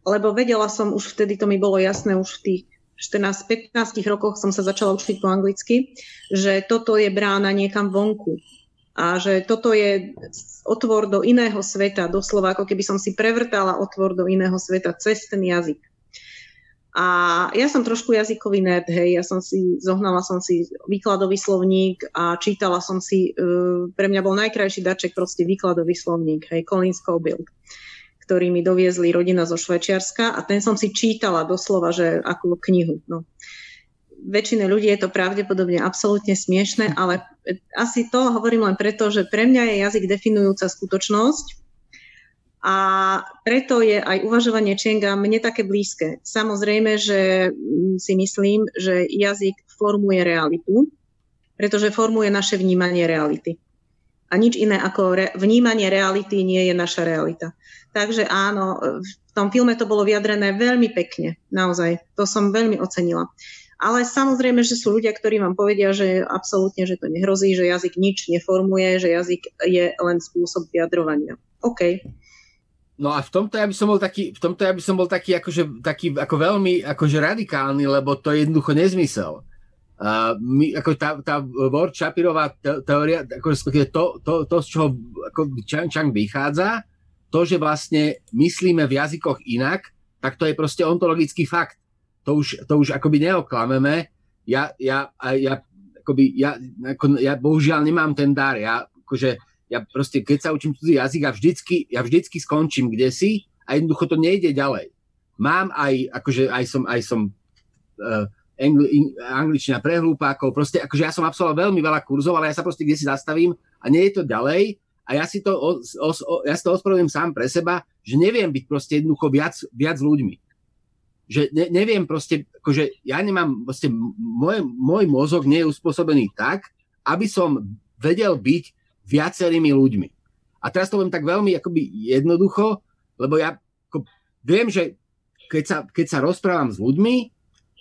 lebo vedela som už vtedy, to mi bolo jasné už v tých 14-15 rokoch som sa začala učiť po anglicky, že toto je brána niekam vonku a že toto je otvor do iného sveta, doslova ako keby som si prevrtala otvor do iného sveta cez ten jazyk. A ja som trošku jazykový nerd, hej, ja som si, zohnala som si výkladový slovník a čítala som si, uh, pre mňa bol najkrajší daček proste výkladový slovník, hej, Colin Schofield, ktorý mi doviezli rodina zo Švečiarska a ten som si čítala doslova, že ako knihu, no. Väčšine ľudí je to pravdepodobne absolútne smiešne, ale asi to hovorím len preto, že pre mňa je jazyk definujúca skutočnosť a preto je aj uvažovanie Čenga mne také blízke. Samozrejme, že mm, si myslím, že jazyk formuje realitu, pretože formuje naše vnímanie reality. A nič iné ako re- vnímanie reality nie je naša realita. Takže áno, v tom filme to bolo vyjadrené veľmi pekne, naozaj. To som veľmi ocenila. Ale samozrejme, že sú ľudia, ktorí vám povedia, že absolútne, že to nehrozí, že jazyk nič neformuje, že jazyk je len spôsob vyjadrovania. OK. No a v tomto ja by som bol taký, v tomto ja by som bol taký, akože, taký ako veľmi akože radikálny, lebo to je jednoducho nezmysel. Uh, my, ako tá, tá Ward Shapirová teória, akože to, to, to, z čoho ako Chang, Chang vychádza, to, že vlastne myslíme v jazykoch inak, tak to je proste ontologický fakt. To už, to už akoby neoklameme. Ja, ja, ja, akoby, ja, ako, ja bohužiaľ nemám ten dar. Ja, akože, ja proste, keď sa učím cudzí jazyk, ja vždycky, ja vždycky skončím kde si a jednoducho to nejde ďalej. Mám aj, akože aj som, aj som uh, angli, in, angličtina pre hlúpákov, proste, akože ja som absolvoval veľmi veľa kurzov, ale ja sa proste kde si zastavím a nie je to ďalej a ja si to, os, os, ja si to ospravedlňujem sám pre seba, že neviem byť proste jednoducho viac, viac ľuďmi. Že ne, neviem proste, akože ja nemám, proste môj, môj mozog nie je uspôsobený tak, aby som vedel byť viacerými ľuďmi. A teraz to poviem tak veľmi akoby jednoducho, lebo ja ako, viem, že keď sa, keď sa rozprávam s ľuďmi,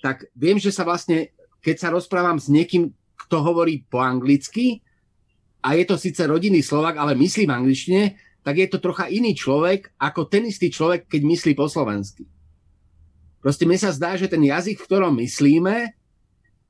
tak viem, že sa vlastne, keď sa rozprávam s niekým, kto hovorí po anglicky, a je to síce rodinný Slovak, ale myslí v angličtine, tak je to trocha iný človek, ako ten istý človek, keď myslí po slovensky. Proste mi sa zdá, že ten jazyk, v ktorom myslíme,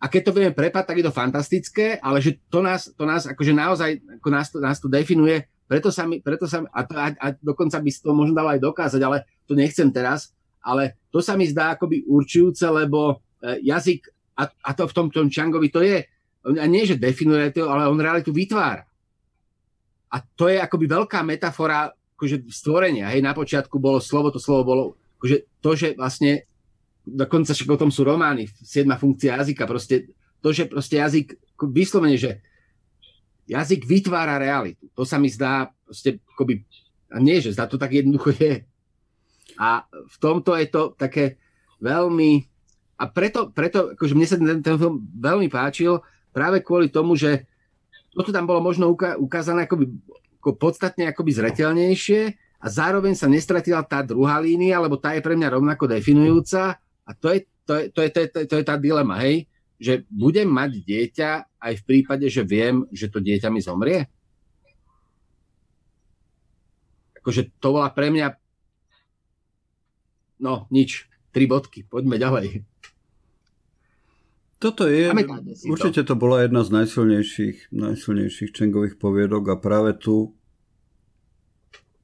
a keď to vieme prepať, tak je to fantastické, ale že to nás, to nás akože naozaj ako nás, to, nás to definuje, preto sa mi, preto sa, a, to, a, a dokonca by to možno dalo aj dokázať, ale to nechcem teraz, ale to sa mi zdá akoby určujúce, lebo e, jazyk, a, a to v tom, tom Čangovi to je, a nie, že definuje to, ale on realitu vytvára. A to je akoby veľká metafora akože stvorenia. Hej, na počiatku bolo slovo, to slovo bolo, akože to, že vlastne dokonca však o tom sú romány, siedma funkcia jazyka, proste to, že proste jazyk, vyslovene, že jazyk vytvára realitu. To sa mi zdá proste akoby, a nie, že zdá to tak jednoducho je. A v tomto je to také veľmi, a preto, preto akože mne sa ten, ten film veľmi páčil, práve kvôli tomu, že toto tam bolo možno ukázané akoby, ako podstatne akoby zretelnejšie a zároveň sa nestratila tá druhá línia, lebo tá je pre mňa rovnako definujúca a to je, to je, to je, to je, to je, to je tá dilema, hej? Že budem mať dieťa aj v prípade, že viem, že to dieťa mi zomrie? Akože to bola pre mňa no, nič. Tri bodky. Poďme ďalej. Toto je, určite to bola jedna z najsilnejších, najsilnejších Čengových poviedok a práve tu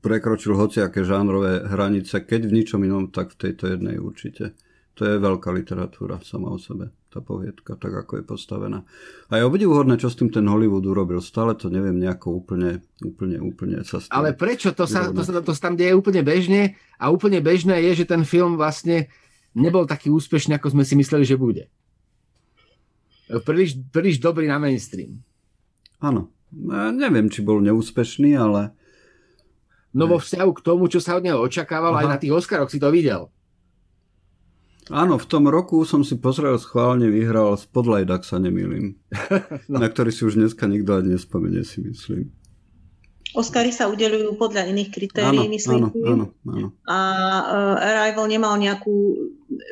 prekročil hociaké žánrové hranice, keď v ničom inom, tak v tejto jednej určite to je veľká literatúra sama o sebe, tá poviedka, tak ako je postavená. A je obdivuhodné, čo s tým ten Hollywood urobil. Stále to neviem nejako úplne, úplne, úplne sa stalo. Ale prečo? To sa, to, sa, to sa tam deje úplne bežne a úplne bežné je, že ten film vlastne nebol taký úspešný, ako sme si mysleli, že bude. Príliš, príliš dobrý na mainstream. Áno. Ja neviem, či bol neúspešný, ale... No vo vzťahu k tomu, čo sa od neho očakávalo, Aha. aj na tých Oscaroch si to videl. Áno, v tom roku som si pozrel schválne, vyhral Spotlight, ak sa nemýlim. no. Na ktorý si už dneska nikto ani nespomenie, si myslím. Oscary sa udelujú podľa iných kritérií, áno, myslím. Áno, áno, áno. A uh, Arrival nemal nejakú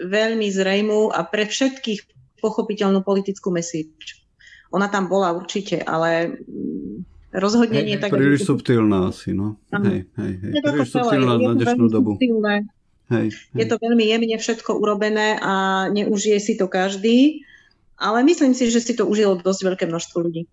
veľmi zrejmú a pre všetkých pochopiteľnú politickú message. Ona tam bola určite, ale mm, rozhodne nie tak... Príliš subtilná asi, no. Hej, hej, hej. Príliš subtilná na dnešnú dobu. Subtilné. Hej, hej. Je to veľmi jemne všetko urobené a neužije si to každý, ale myslím si, že si to užilo dosť veľké množstvo ľudí.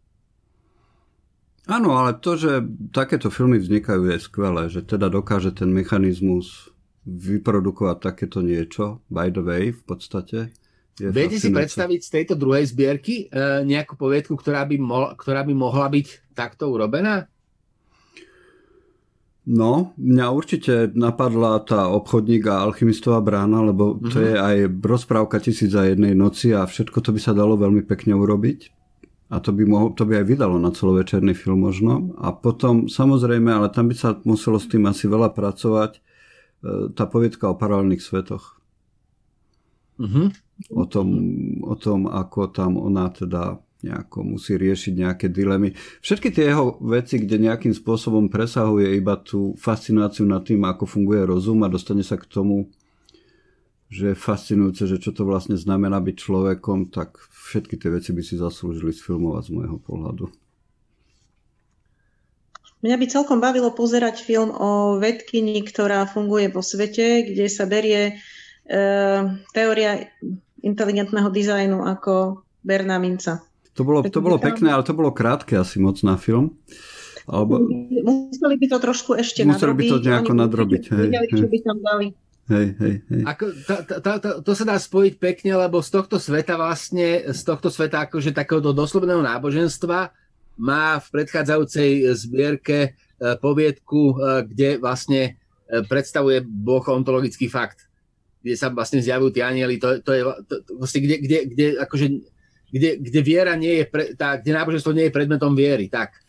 Áno, ale to, že takéto filmy vznikajú, je skvelé, že teda dokáže ten mechanizmus vyprodukovať takéto niečo, by the way, v podstate. Viete si predstaviť z tejto druhej zbierky e, nejakú poviedku, ktorá by, mo- ktorá by mohla byť takto urobená? No, mňa určite napadla tá obchodník a alchymistová brána, lebo to mm-hmm. je aj rozprávka tisíc za jednej noci a všetko to by sa dalo veľmi pekne urobiť. A to by, mohol, to by aj vydalo na celovečerný film možno. A potom, samozrejme, ale tam by sa muselo s tým asi veľa pracovať, e, tá poviedka o paralelných svetoch. Mm-hmm. O, tom, o tom, ako tam ona teda nejako musí riešiť nejaké dilemy. Všetky tie jeho veci, kde nejakým spôsobom presahuje iba tú fascináciu nad tým, ako funguje rozum a dostane sa k tomu, že je fascinujúce, že čo to vlastne znamená byť človekom, tak všetky tie veci by si zaslúžili sfilmovať z môjho pohľadu. Mňa by celkom bavilo pozerať film o vedkyni, ktorá funguje vo svete, kde sa berie e, teória inteligentného dizajnu ako Berná minca. To bolo, to bolo pekné, ale to bolo krátke asi moc na film. Alebo... Museli by to trošku ešte Museli nadrobiť. by to nejako nadrobiť. Hej, hej. čo by tam dali. Hej, hej, hej. Ako, to, to, to, to sa dá spojiť pekne, lebo z tohto sveta vlastne, z tohto sveta akože takéhoto doslovného náboženstva má v predchádzajúcej zbierke e, poviedku, e, kde vlastne e, predstavuje boh ontologický fakt, kde sa vlastne zjavujú tie anieli, to, to je to, vlastne kde, kde, kde akože kde, kde viera nie je, pre, tá, kde náboženstvo nie je predmetom viery, tak.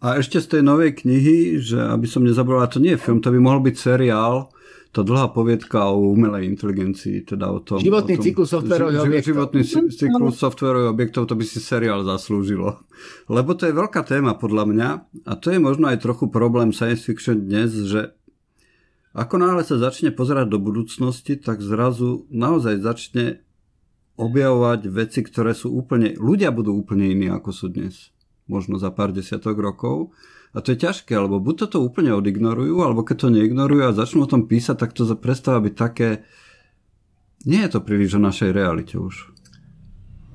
A ešte z tej novej knihy, že aby som nezabral, to nie je film, to by mohol byť seriál, tá dlhá poviedka o umelej inteligencii, teda o tom... Životný o tom, cyklus softverových objektov. Životný cyklus softverových objektov, to by si seriál zaslúžilo. Lebo to je veľká téma podľa mňa a to je možno aj trochu problém science fiction dnes, že ako náhle sa začne pozerať do budúcnosti, tak zrazu naozaj začne objavovať veci, ktoré sú úplne... Ľudia budú úplne iní, ako sú dnes. Možno za pár desiatok rokov. A to je ťažké, lebo buď toto úplne odignorujú, alebo keď to neignorujú a začnú o tom písať, tak to prestáva byť také... Nie je to príliš o našej realite už.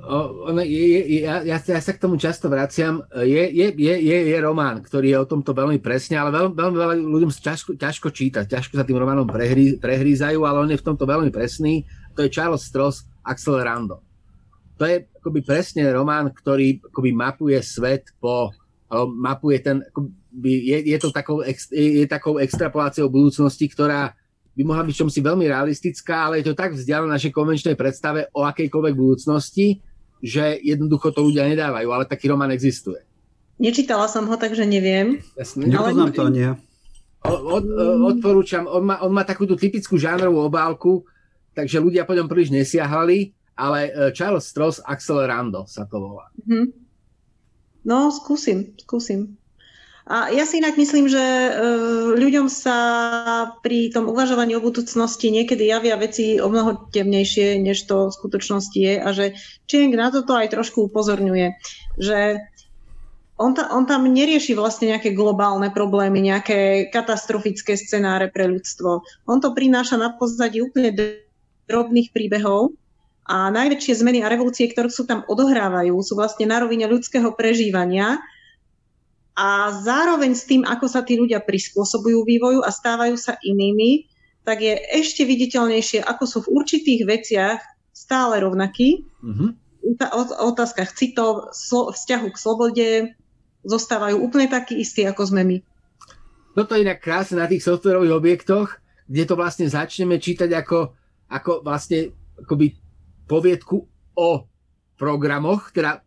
O, je, je, ja, ja, ja sa k tomu často vraciam. Je, je, je, je, román, ktorý je o tomto veľmi presne, ale veľmi, veľmi veľa ľuďom ťažko, ťažko čítať, ťažko sa tým románom prehrí, prehrízajú, ale on je v tomto veľmi presný. To je Charles Stross Accelerando. To je akoby presne román, ktorý akoby mapuje svet po, alebo mapuje ten, akoby, je, je, to takou, je, je takou extrapoláciou budúcnosti, ktorá by mohla byť čomsi veľmi realistická, ale je to tak vzdialené našej konvenčnej predstave o akejkoľvek budúcnosti, že jednoducho to ľudia nedávajú, ale taký román existuje. Nečítala som ho, takže neviem. Jasne. Nepoznám ale... to nie. Od, od, odporúčam, on má, on má takúto typickú žánrovú obálku, takže ľudia po ňom príliš nesiahali, ale e, Charles Stross Accelerando sa to volá. Mm-hmm. No, skúsim, skúsim. A ja si inak myslím, že e, ľuďom sa pri tom uvažovaní o budúcnosti niekedy javia veci o mnoho temnejšie, než to v skutočnosti je a že Chiang na toto aj trošku upozorňuje, že on, ta, on tam nerieši vlastne nejaké globálne problémy, nejaké katastrofické scenáre pre ľudstvo. On to prináša na pozadí úplne drobných príbehov a najväčšie zmeny a revolúcie, ktoré sú tam odohrávajú, sú vlastne na rovine ľudského prežívania a zároveň s tým, ako sa tí ľudia prispôsobujú vývoju a stávajú sa inými, tak je ešte viditeľnejšie, ako sú v určitých veciach stále rovnakí. Mm-hmm. O otázkach citov, slo, vzťahu k slobode zostávajú úplne takí istí, ako sme my. Toto je inak krásne na tých softwarových objektoch, kde to vlastne začneme čítať ako ako vlastne akoby poviedku o programoch, teda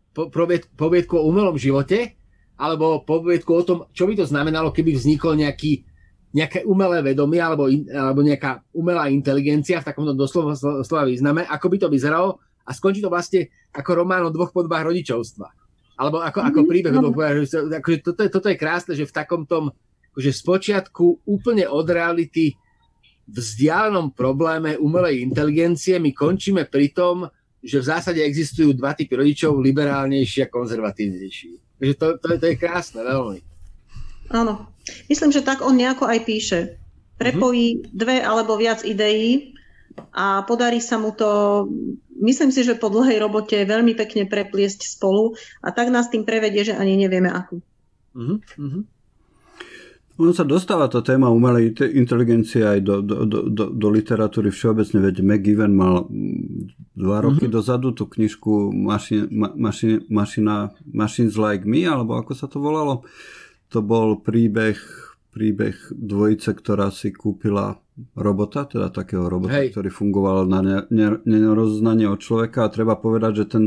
poviedku o umelom živote, alebo poviedku o tom, čo by to znamenalo, keby vznikol nejaký, nejaké umelé vedomie alebo, in, alebo nejaká umelá inteligencia v takomto doslova slova význame, ako by to vyzeralo a skončí to vlastne ako román o dvoch podobách rodičovstva. Alebo ako, ako mhm, príbeh o dvoch podobách akože toto, je, toto je krásne, že v takom tom akože z počiatku úplne od reality vzdialenom probléme umelej inteligencie my končíme pri tom, že v zásade existujú dva typy rodičov, liberálnejší a konzervatívnejší. Takže to, to, to je krásne, veľmi. Áno. Myslím, že tak on nejako aj píše. Prepojí uh-huh. dve alebo viac ideí a podarí sa mu to, myslím si, že po dlhej robote veľmi pekne prepliesť spolu a tak nás tým prevedie, že ani nevieme akú. Uh-huh. Ono sa dostáva tá téma umelej inteligencie aj do, do, do, do, do literatúry všeobecne, veď McGiven mal mm, dva roky mm-hmm. dozadu tú knižku Machine, Machine, Machine, Machines Like Me, alebo ako sa to volalo. To bol príbeh, príbeh dvojice, ktorá si kúpila robota, teda takého robota, Hej. ktorý fungoval na nerozoznanie od človeka a treba povedať, že ten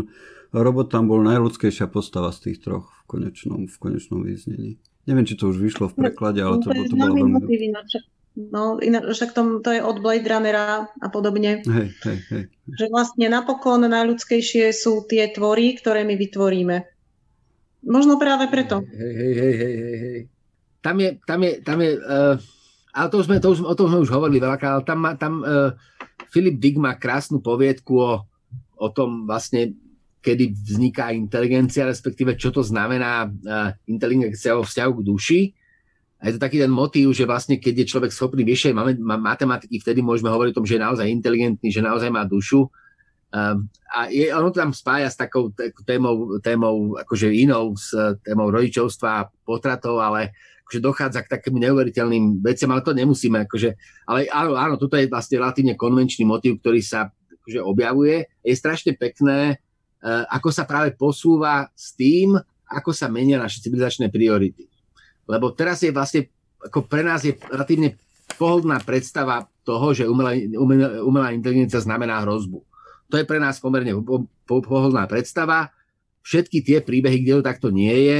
robot tam bol najľudskejšia postava z tých troch v konečnom, v konečnom význení. Neviem, či to už vyšlo v preklade, ale to, to, to bolo veľmi... No, inak, však tom, to je od Blade Runnera a podobne. Hej, hej, hej. Že vlastne napokon najľudskejšie sú tie tvory, ktoré my vytvoríme. Možno práve preto. Hej, hej, hej, hej, hej. Tam je, tam je, tam je uh, ale to už sme, to už, o tom sme už hovorili veľakrát, ale tam, tam uh, Filip Dick má krásnu poviedku o, o tom vlastne, kedy vzniká inteligencia, respektíve čo to znamená uh, inteligencia vo vzťahu k duši. A je to taký ten motív, že vlastne keď je človek schopný vyššej matematiky, vtedy môžeme hovoriť o tom, že je naozaj inteligentný, že naozaj má dušu. Um, a je, ono to tam spája s takou témou, témou akože inou, s témou rodičovstva a potratov, ale akože dochádza k takým neuveriteľným veciam, ale to nemusíme. Akože, ale áno, áno, toto je vlastne relatívne konvenčný motív, ktorý sa akože objavuje. Je strašne pekné, Eh, ako sa práve posúva s tým, ako sa menia naše civilizačné priority. Lebo teraz je vlastne, ako pre nás je relatívne pohodná predstava toho, že umelá, umelá inteligencia znamená hrozbu. To je pre nás pomerne pohodlná predstava. Všetky tie príbehy, kde to takto nie je,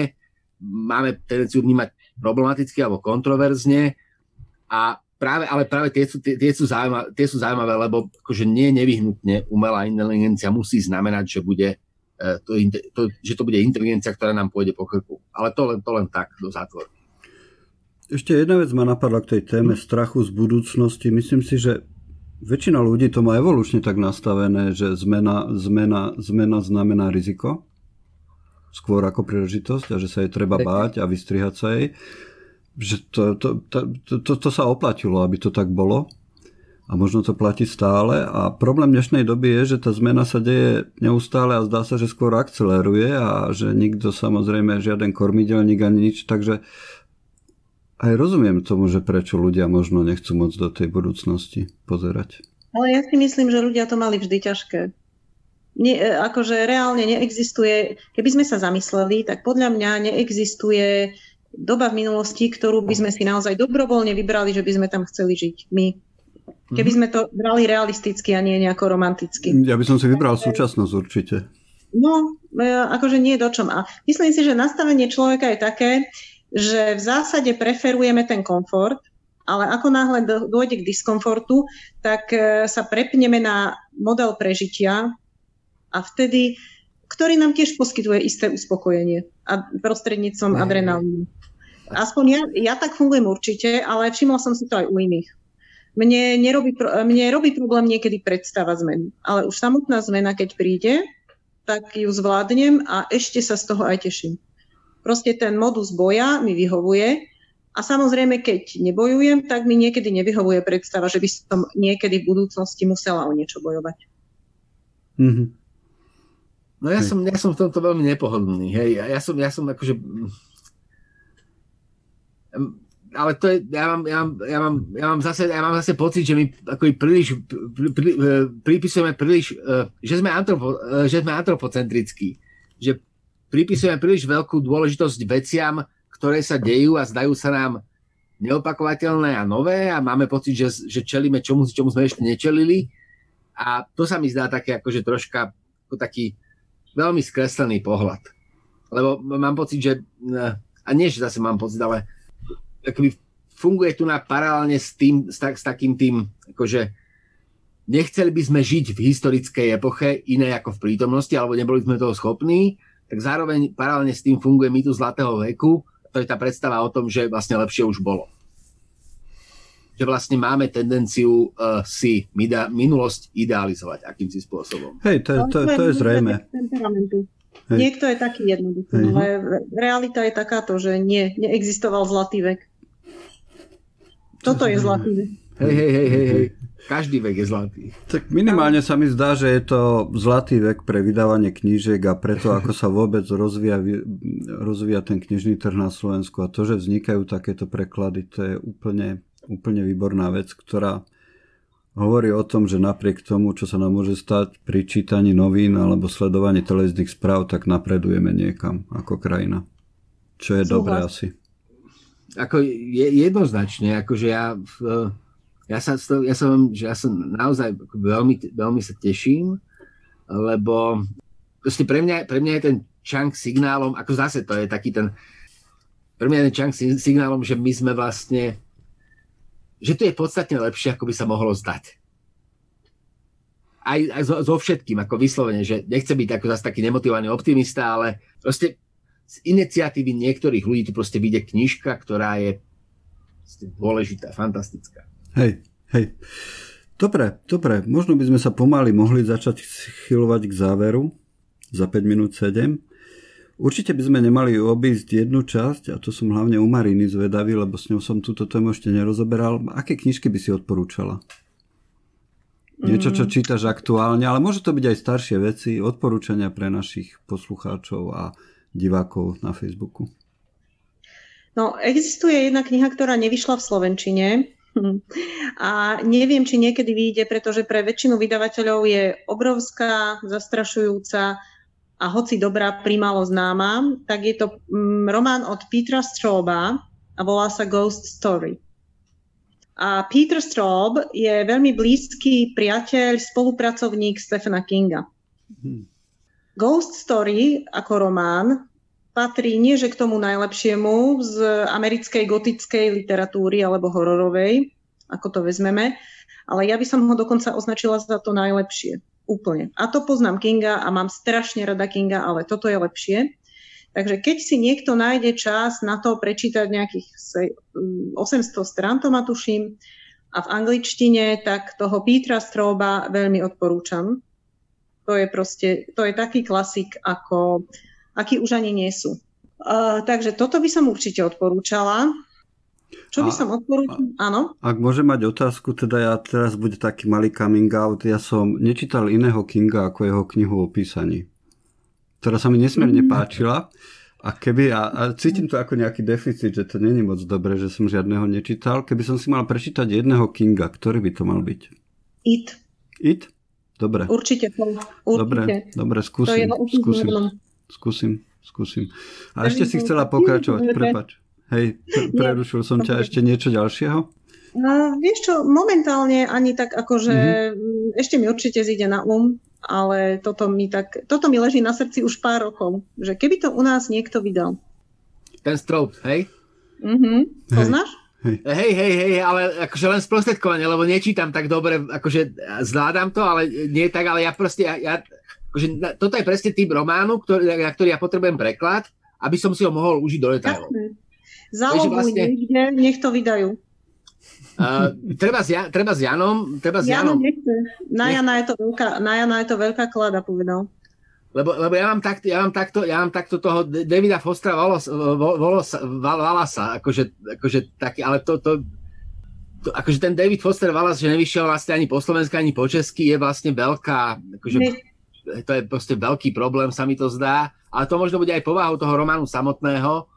máme tendenciu vnímať problematicky alebo kontroverzne a práve, ale práve tie sú, tie, tie, sú zaujímavé, tie sú zaujímavé, lebo akože nie nevyhnutne umelá inteligencia musí znamenať, že bude e, to, to, že to bude inteligencia, ktorá nám pôjde po krku. Ale to len, to len tak do zátvoru. Ešte jedna vec ma napadla k tej téme strachu z budúcnosti. Myslím si, že väčšina ľudí to má evolučne tak nastavené, že zmena, zmena, zmena znamená riziko skôr ako príležitosť a že sa jej treba báť a vystrihať sa jej že to, to, to, to, to sa oplatilo, aby to tak bolo a možno to platí stále a problém dnešnej doby je, že tá zmena sa deje neustále a zdá sa, že skôr akceleruje a že nikto samozrejme žiaden kormidelník ani nič, takže aj rozumiem tomu, že prečo ľudia možno nechcú moc do tej budúcnosti pozerať. Ale ja si myslím, že ľudia to mali vždy ťažké. Nie, e, akože reálne neexistuje, keby sme sa zamysleli, tak podľa mňa neexistuje doba v minulosti, ktorú by sme si naozaj dobrovoľne vybrali, že by sme tam chceli žiť my. Keby mhm. sme to brali realisticky a nie nejako romanticky. Ja by som si vybral súčasnosť určite. No, e, akože nie do čom. A myslím si, že nastavenie človeka je také, že v zásade preferujeme ten komfort, ale ako náhle dôjde k diskomfortu, tak e, sa prepneme na model prežitia a vtedy, ktorý nám tiež poskytuje isté uspokojenie a prostredníctvom adrenalínu. Aspoň ja, ja tak fungujem určite, ale všimla som si to aj u iných. Mne, nerobí, mne robí problém niekedy predstava zmeny, ale už samotná zmena, keď príde, tak ju zvládnem a ešte sa z toho aj teším. Proste ten modus boja mi vyhovuje a samozrejme, keď nebojujem, tak mi niekedy nevyhovuje predstava, že by som niekedy v budúcnosti musela o niečo bojovať. Mm-hmm. No ja som, ja som v tomto veľmi nepohodlný. Hej. Ja, som, ja som akože ale to je, ja mám, ja mám, ja mám, ja mám, zase, ja mám zase pocit, že my ako príliš, pri, pri, e, pripisujeme príliš, e, že sme, antropo, e, že sme antropocentrickí. Že pripisujeme príliš veľkú dôležitosť veciam, ktoré sa dejú a zdajú sa nám neopakovateľné a nové a máme pocit, že, že čelíme čomu, čomu sme ešte nečelili. A to sa mi zdá také akože troška ako taký veľmi skreslený pohľad. Lebo mám pocit, že a nie, že zase mám pocit, ale akoby funguje tu na paralelne s, tým, s, tak, s takým tým, akože nechceli by sme žiť v historickej epoche iné ako v prítomnosti, alebo neboli sme toho schopní, tak zároveň paralelne s tým funguje mýtu zlatého veku, to je tá predstava o tom, že vlastne lepšie už bolo. že vlastne máme tendenciu uh, si minulosť idealizovať akýmsi spôsobom. Hej, to, to, to, to je zrejme. Hej. Niekto je taký jednoduchý, Hej. ale realita je takáto, že nie, neexistoval zlatý vek. Toto je zlatý vek. Hej, hej, hej, hej, hej. Každý vek je zlatý. Tak minimálne sa mi zdá, že je to zlatý vek pre vydávanie knížiek a preto, ako sa vôbec rozvíja, rozvíja ten knižný trh na Slovensku a to, že vznikajú takéto preklady, to je úplne, úplne výborná vec, ktorá hovorí o tom, že napriek tomu, čo sa nám môže stať pri čítaní novín alebo sledovaní televíznych správ, tak napredujeme niekam ako krajina. Čo je Súhlas. dobré asi. Ako je, jednoznačne, akože ja ja sa, ja sa, že ja sa naozaj veľmi, veľmi sa teším, lebo proste pre mňa, pre mňa je ten čank signálom, ako zase to je taký ten, pre mňa je ten čank signálom, že my sme vlastne, že to je podstatne lepšie, ako by sa mohlo zdať. Aj, aj so, so všetkým, ako vyslovene, že nechce byť ako zase taký nemotivovaný optimista, ale proste z iniciatívy niektorých ľudí tu proste vyjde knižka, ktorá je dôležitá, fantastická. Hej, hej. Dobre, dobre, možno by sme sa pomaly mohli začať chylovať k záveru za 5 minút 7. Určite by sme nemali obísť jednu časť, a to som hlavne u Mariny zvedavý, lebo s ňou som túto tému ešte nerozoberal. Aké knižky by si odporúčala? Niečo, čo mm. čítaš aktuálne, ale môže to byť aj staršie veci, odporúčania pre našich poslucháčov a divákov na Facebooku. No, existuje jedna kniha, ktorá nevyšla v Slovenčine, a neviem, či niekedy vyjde, pretože pre väčšinu vydavateľov je obrovská, zastrašujúca a hoci dobrá, primalo známa, tak je to mm, román od Petra Stroba a volá sa Ghost Story. A Peter Straub je veľmi blízky priateľ, spolupracovník Stephena Kinga. Hmm. Ghost Story ako román patrí nie že k tomu najlepšiemu z americkej gotickej literatúry alebo hororovej, ako to vezmeme, ale ja by som ho dokonca označila za to najlepšie. Úplne. A to poznám Kinga a mám strašne rada Kinga, ale toto je lepšie. Takže keď si niekto nájde čas na to prečítať nejakých 800 strán, to ma tuším, a v angličtine, tak toho Petra Stroba veľmi odporúčam. To je proste, to je taký klasik ako akí už ani nie sú. Uh, takže toto by som určite odporúčala. Čo by a, som odporúčala? Áno? Ak môžem mať otázku, teda ja teraz bude taký malý coming out. Ja som nečítal iného Kinga ako jeho knihu o písaní, ktorá sa mi nesmierne mm. páčila. A keby, a, a cítim to ako nejaký deficit, že to není moc dobré, že som žiadneho nečítal. Keby som si mal prečítať jedného Kinga, ktorý by to mal byť? It. It? Dobre. Určite. Určite. Dobre, dobre, skúsim. To je skúsim skúsim, skúsim. A ešte si chcela pokračovať, prepač. Hej, prerušil som ťa ešte niečo ďalšieho? No, vieš čo, momentálne ani tak akože mm-hmm. ešte mi určite zíde na um, ale toto mi tak, toto mi leží na srdci už pár rokov, že keby to u nás niekto vydal. Ten strop, hej? Mhm, poznáš? Hej. hej, hej, hej, ale akože len sprostredkovanie, lebo nečítam tak dobre, akože zvládam to, ale nie tak, ale ja proste, ja, ja akože, toto je presne typ románu, ktorý, na ktorý ja potrebujem preklad, aby som si ho mohol užiť do detailov. Zálobuj vlastne, niekde, nech to vydajú. Uh, treba, s ja, treba s Janom. Treba s Janom. Nechce. Na, Jana je to veľká, na Jana je to veľká klada, povedal. Lebo, lebo ja, mám takto, ja, mám takto, ja mám takto toho Davida Fostra Wallace, Wallasa, akože, akože taký, ale to, to, to, akože ten David Foster Wallace, že nevyšiel vlastne ani po slovensky, ani po česky, je vlastne veľká, akože, to je proste veľký problém, sa mi to zdá, ale to možno bude aj povahou toho románu samotného.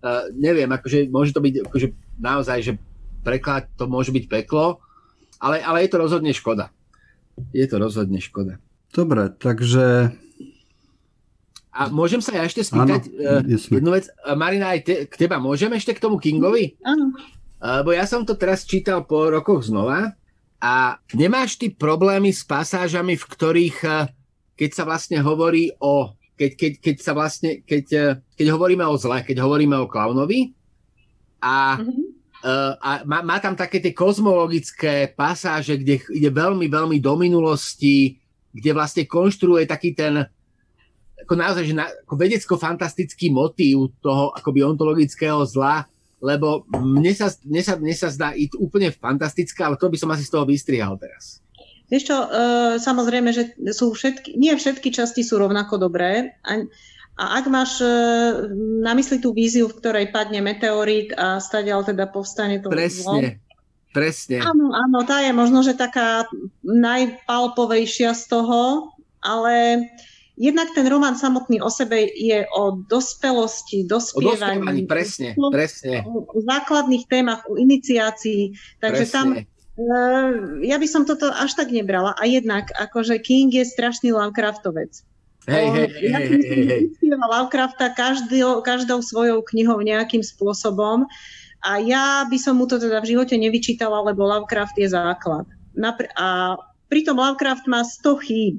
Uh, neviem, akože môže to byť akože naozaj, že preklad to môže byť peklo, ale, ale je to rozhodne škoda. Je to rozhodne škoda. Dobre, takže... A môžem sa ja ešte spýtať ano, uh, jednu vec. Marina, aj te, k teba môžem ešte k tomu Kingovi? Áno. Uh, bo ja som to teraz čítal po rokoch znova a nemáš ty problémy s pasážami, v ktorých keď sa vlastne hovorí o, keď, keď, keď sa vlastne, keď, eh, keď hovoríme o zle, keď hovoríme o klaunovi a, mm-hmm. uh, a má, má tam také tie kozmologické pasáže, kde ide veľmi, veľmi do minulosti, kde vlastne konštruuje taký ten ako naozaj, že na, ako vedecko-fantastický motív toho akoby ontologického zla lebo mne sa, mne sa, mne sa zdá i úplne fantastická, ale to by som asi z toho vystrihal teraz. Vieš čo, e, samozrejme, že sú všetky, nie všetky časti sú rovnako dobré. A, a ak máš e, na mysli tú víziu, v ktorej padne meteorít a stadiaľ teda povstane to Presne, zlo, presne. Áno, áno, tá je možno, že taká najpalpovejšia z toho, ale jednak ten román samotný o sebe je o dospelosti, dospievaní. O presne, presne. O, o základných témach, o iniciácii. Takže presne. tam ja by som toto až tak nebrala. A jednak, akože King je strašný Lovecraftovec. Hej, hej, hej, hej, hej, hej. Lovecrafta každou, každou svojou knihou nejakým spôsobom. A ja by som mu to teda v živote nevyčítala, lebo Lovecraft je základ. Napr- a pritom Lovecraft má 100 chýb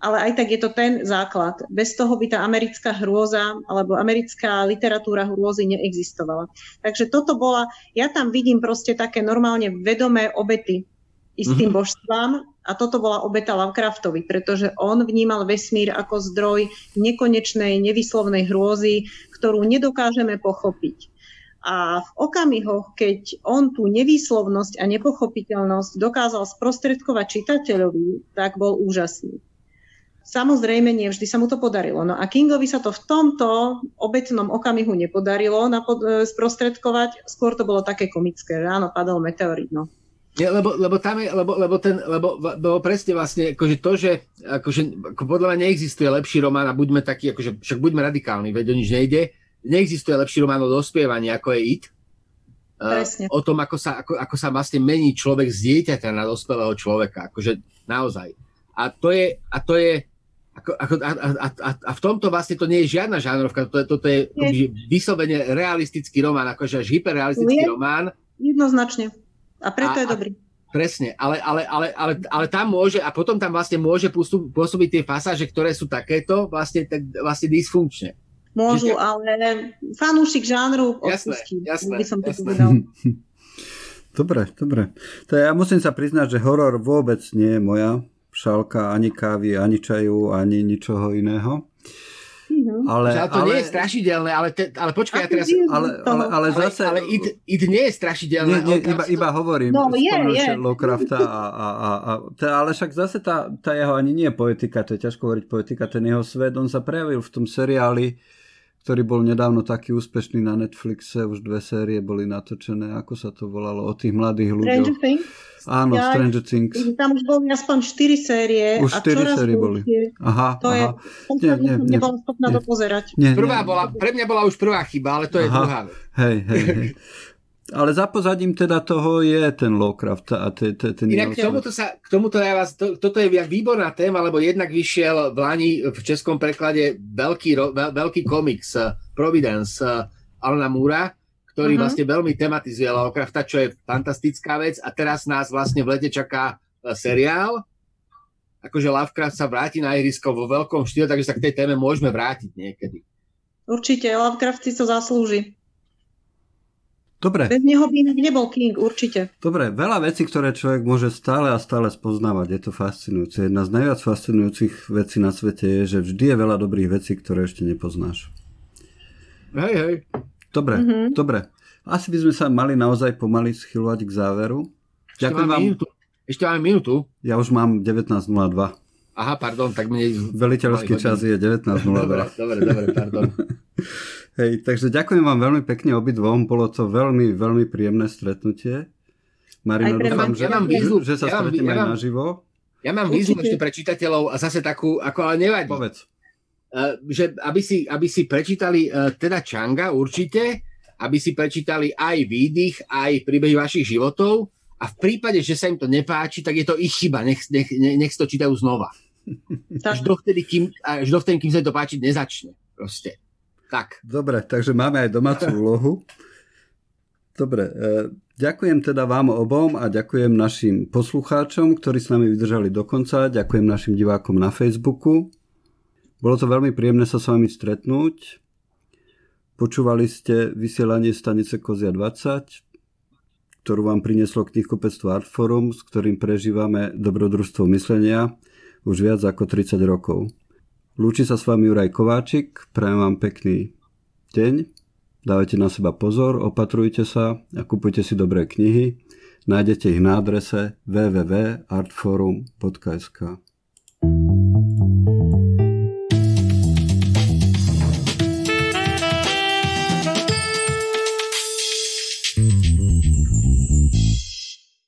ale aj tak je to ten základ. Bez toho by tá americká hrôza alebo americká literatúra hrôzy neexistovala. Takže toto bola, ja tam vidím proste také normálne vedomé obety istým mm-hmm. božstvám a toto bola obeta Lovecraftovi, pretože on vnímal vesmír ako zdroj nekonečnej, nevyslovnej hrôzy, ktorú nedokážeme pochopiť. A v okamihoch, keď on tú nevýslovnosť a nepochopiteľnosť dokázal sprostredkovať čitateľovi, tak bol úžasný. Samozrejme, nie vždy sa mu to podarilo. No a Kingovi sa to v tomto obetnom okamihu nepodarilo napod- e, sprostredkovať, skôr to bolo také komické, že áno, padol meteorit, no. Ja, lebo, lebo tam je, lebo, lebo ten, lebo, lebo presne vlastne, akože to, že akože, ako podľa mňa neexistuje lepší román a buďme takí, akože, však buďme radikálni, veď o nič nejde, neexistuje lepší román o dospievaní, ako je It. Presne. Uh, o tom, ako sa, ako, ako sa vlastne mení človek z dieťaťa na dospelého človeka, akože naozaj. A to je, a to je, ako, ako, a, a, a, a v tomto vlastne to nie je žiadna žánrovka, toto, toto je je vyslovene realistický román, akože až hyperrealistický je, román. Jednoznačne. A preto a, je dobrý. Presne, ale, ale, ale, ale, ale tam môže, a potom tam vlastne môže pôsobiť tie pasáže, ktoré sú takéto, vlastne, tak, vlastne dysfunkčne. Môžu, Že... ale fanúšik žánru odpustí. Jasné, jasné, by som to jasné. Dobre, dobre. To ja musím sa priznať, že horor vôbec nie je moja šálka ani kávy, ani čaju, ani ničoho iného. Mm-hmm. Ale, ale to ale, nie je strašidelné, ale, te, ale počkaj, ja teraz... Ale, ale, ale zase... Ale, ale it, it nie je strašidelné. Nie, nie, iba, iba hovorím. No, je, je. Lovecrafta a, a, a, a tá, ale však zase tá, tá jeho ani nie je poetika, to je ťažko hovoriť poetika, ten jeho svet, on sa prejavil v tom seriáli, ktorý bol nedávno taký úspešný na Netflixe, už dve série boli natočené, ako sa to volalo, o tých mladých ľuďoch. Stranger Things? Áno, ja, Stranger Things. Tam už boli aspoň 4 série. Už 4 série boli. Aha, to aha. Je, nie, nie, nie, nebola schopná nie, dopozerať. Nie, prvá nie, bola, pre mňa bola už prvá chyba, ale to je aha, druhá vec. Hej, hej, hej. Ale za pozadím teda toho je ten Lovecraft a te, te, ten Inak k tomuto, sa, k tomuto ja vás, to, toto je výborná téma, lebo jednak vyšiel v Lani v českom preklade veľký, veľ, veľký komiks uh, Providence uh, Alana Múra, ktorý uh-huh. vlastne veľmi tematizuje Lovecrafta, čo je fantastická vec a teraz nás vlastne v lete čaká uh, seriál, akože Lovecraft sa vráti na ihrisko vo veľkom štýle, takže sa k tej téme môžeme vrátiť niekedy. Určite, Lovecraft si to zaslúži. Dobre. Bez neho by nebol King, určite. Dobre, veľa vecí, ktoré človek môže stále a stále spoznávať, je to fascinujúce. Jedna z najviac fascinujúcich vecí na svete je, že vždy je veľa dobrých vecí, ktoré ešte nepoznáš. Hej, hej. Dobre, mm-hmm. dobre. Asi by sme sa mali naozaj pomaly schylovať k záveru. Ešte Ďakujem vám. Minútu. Ešte máme minútu. Ja už mám 19.02. Aha, pardon, tak mne... Veliteľský čas je 19.02. dobre, dobre, dobre, pardon. Hej, takže ďakujem vám veľmi pekne obidvom, bolo to veľmi, veľmi príjemné stretnutie. Marino, dúfam, že, ja mám výzvu, že sa ja stretneme ja aj naživo. Ja mám výzvu ešte pre čitateľov a zase takú, ako ale nevadí. Povedz. Uh, že aby si, aby si prečítali uh, teda Čanga určite, aby si prečítali aj výdych, aj príbehy vašich životov a v prípade, že sa im to nepáči, tak je to ich chyba, nech, nech, nech to čítajú znova. Až dovtedy, kým, až dovtedy, kým sa to páčiť nezačne. Proste. Tak. Dobre, takže máme aj domácu úlohu. Dobre, e, ďakujem teda vám obom a ďakujem našim poslucháčom, ktorí s nami vydržali do konca. Ďakujem našim divákom na Facebooku. Bolo to veľmi príjemné sa s vami stretnúť. Počúvali ste vysielanie stanice Kozia 20, ktorú vám prinieslo knihkupectvo Artforum, s ktorým prežívame dobrodružstvo myslenia už viac ako 30 rokov. Lúči sa s vami Juraj Kováčik, prajem vám pekný deň dávajte na seba pozor, opatrujte sa a kupujte si dobré knihy. Nájdete ich na adrese www.artforum.sk.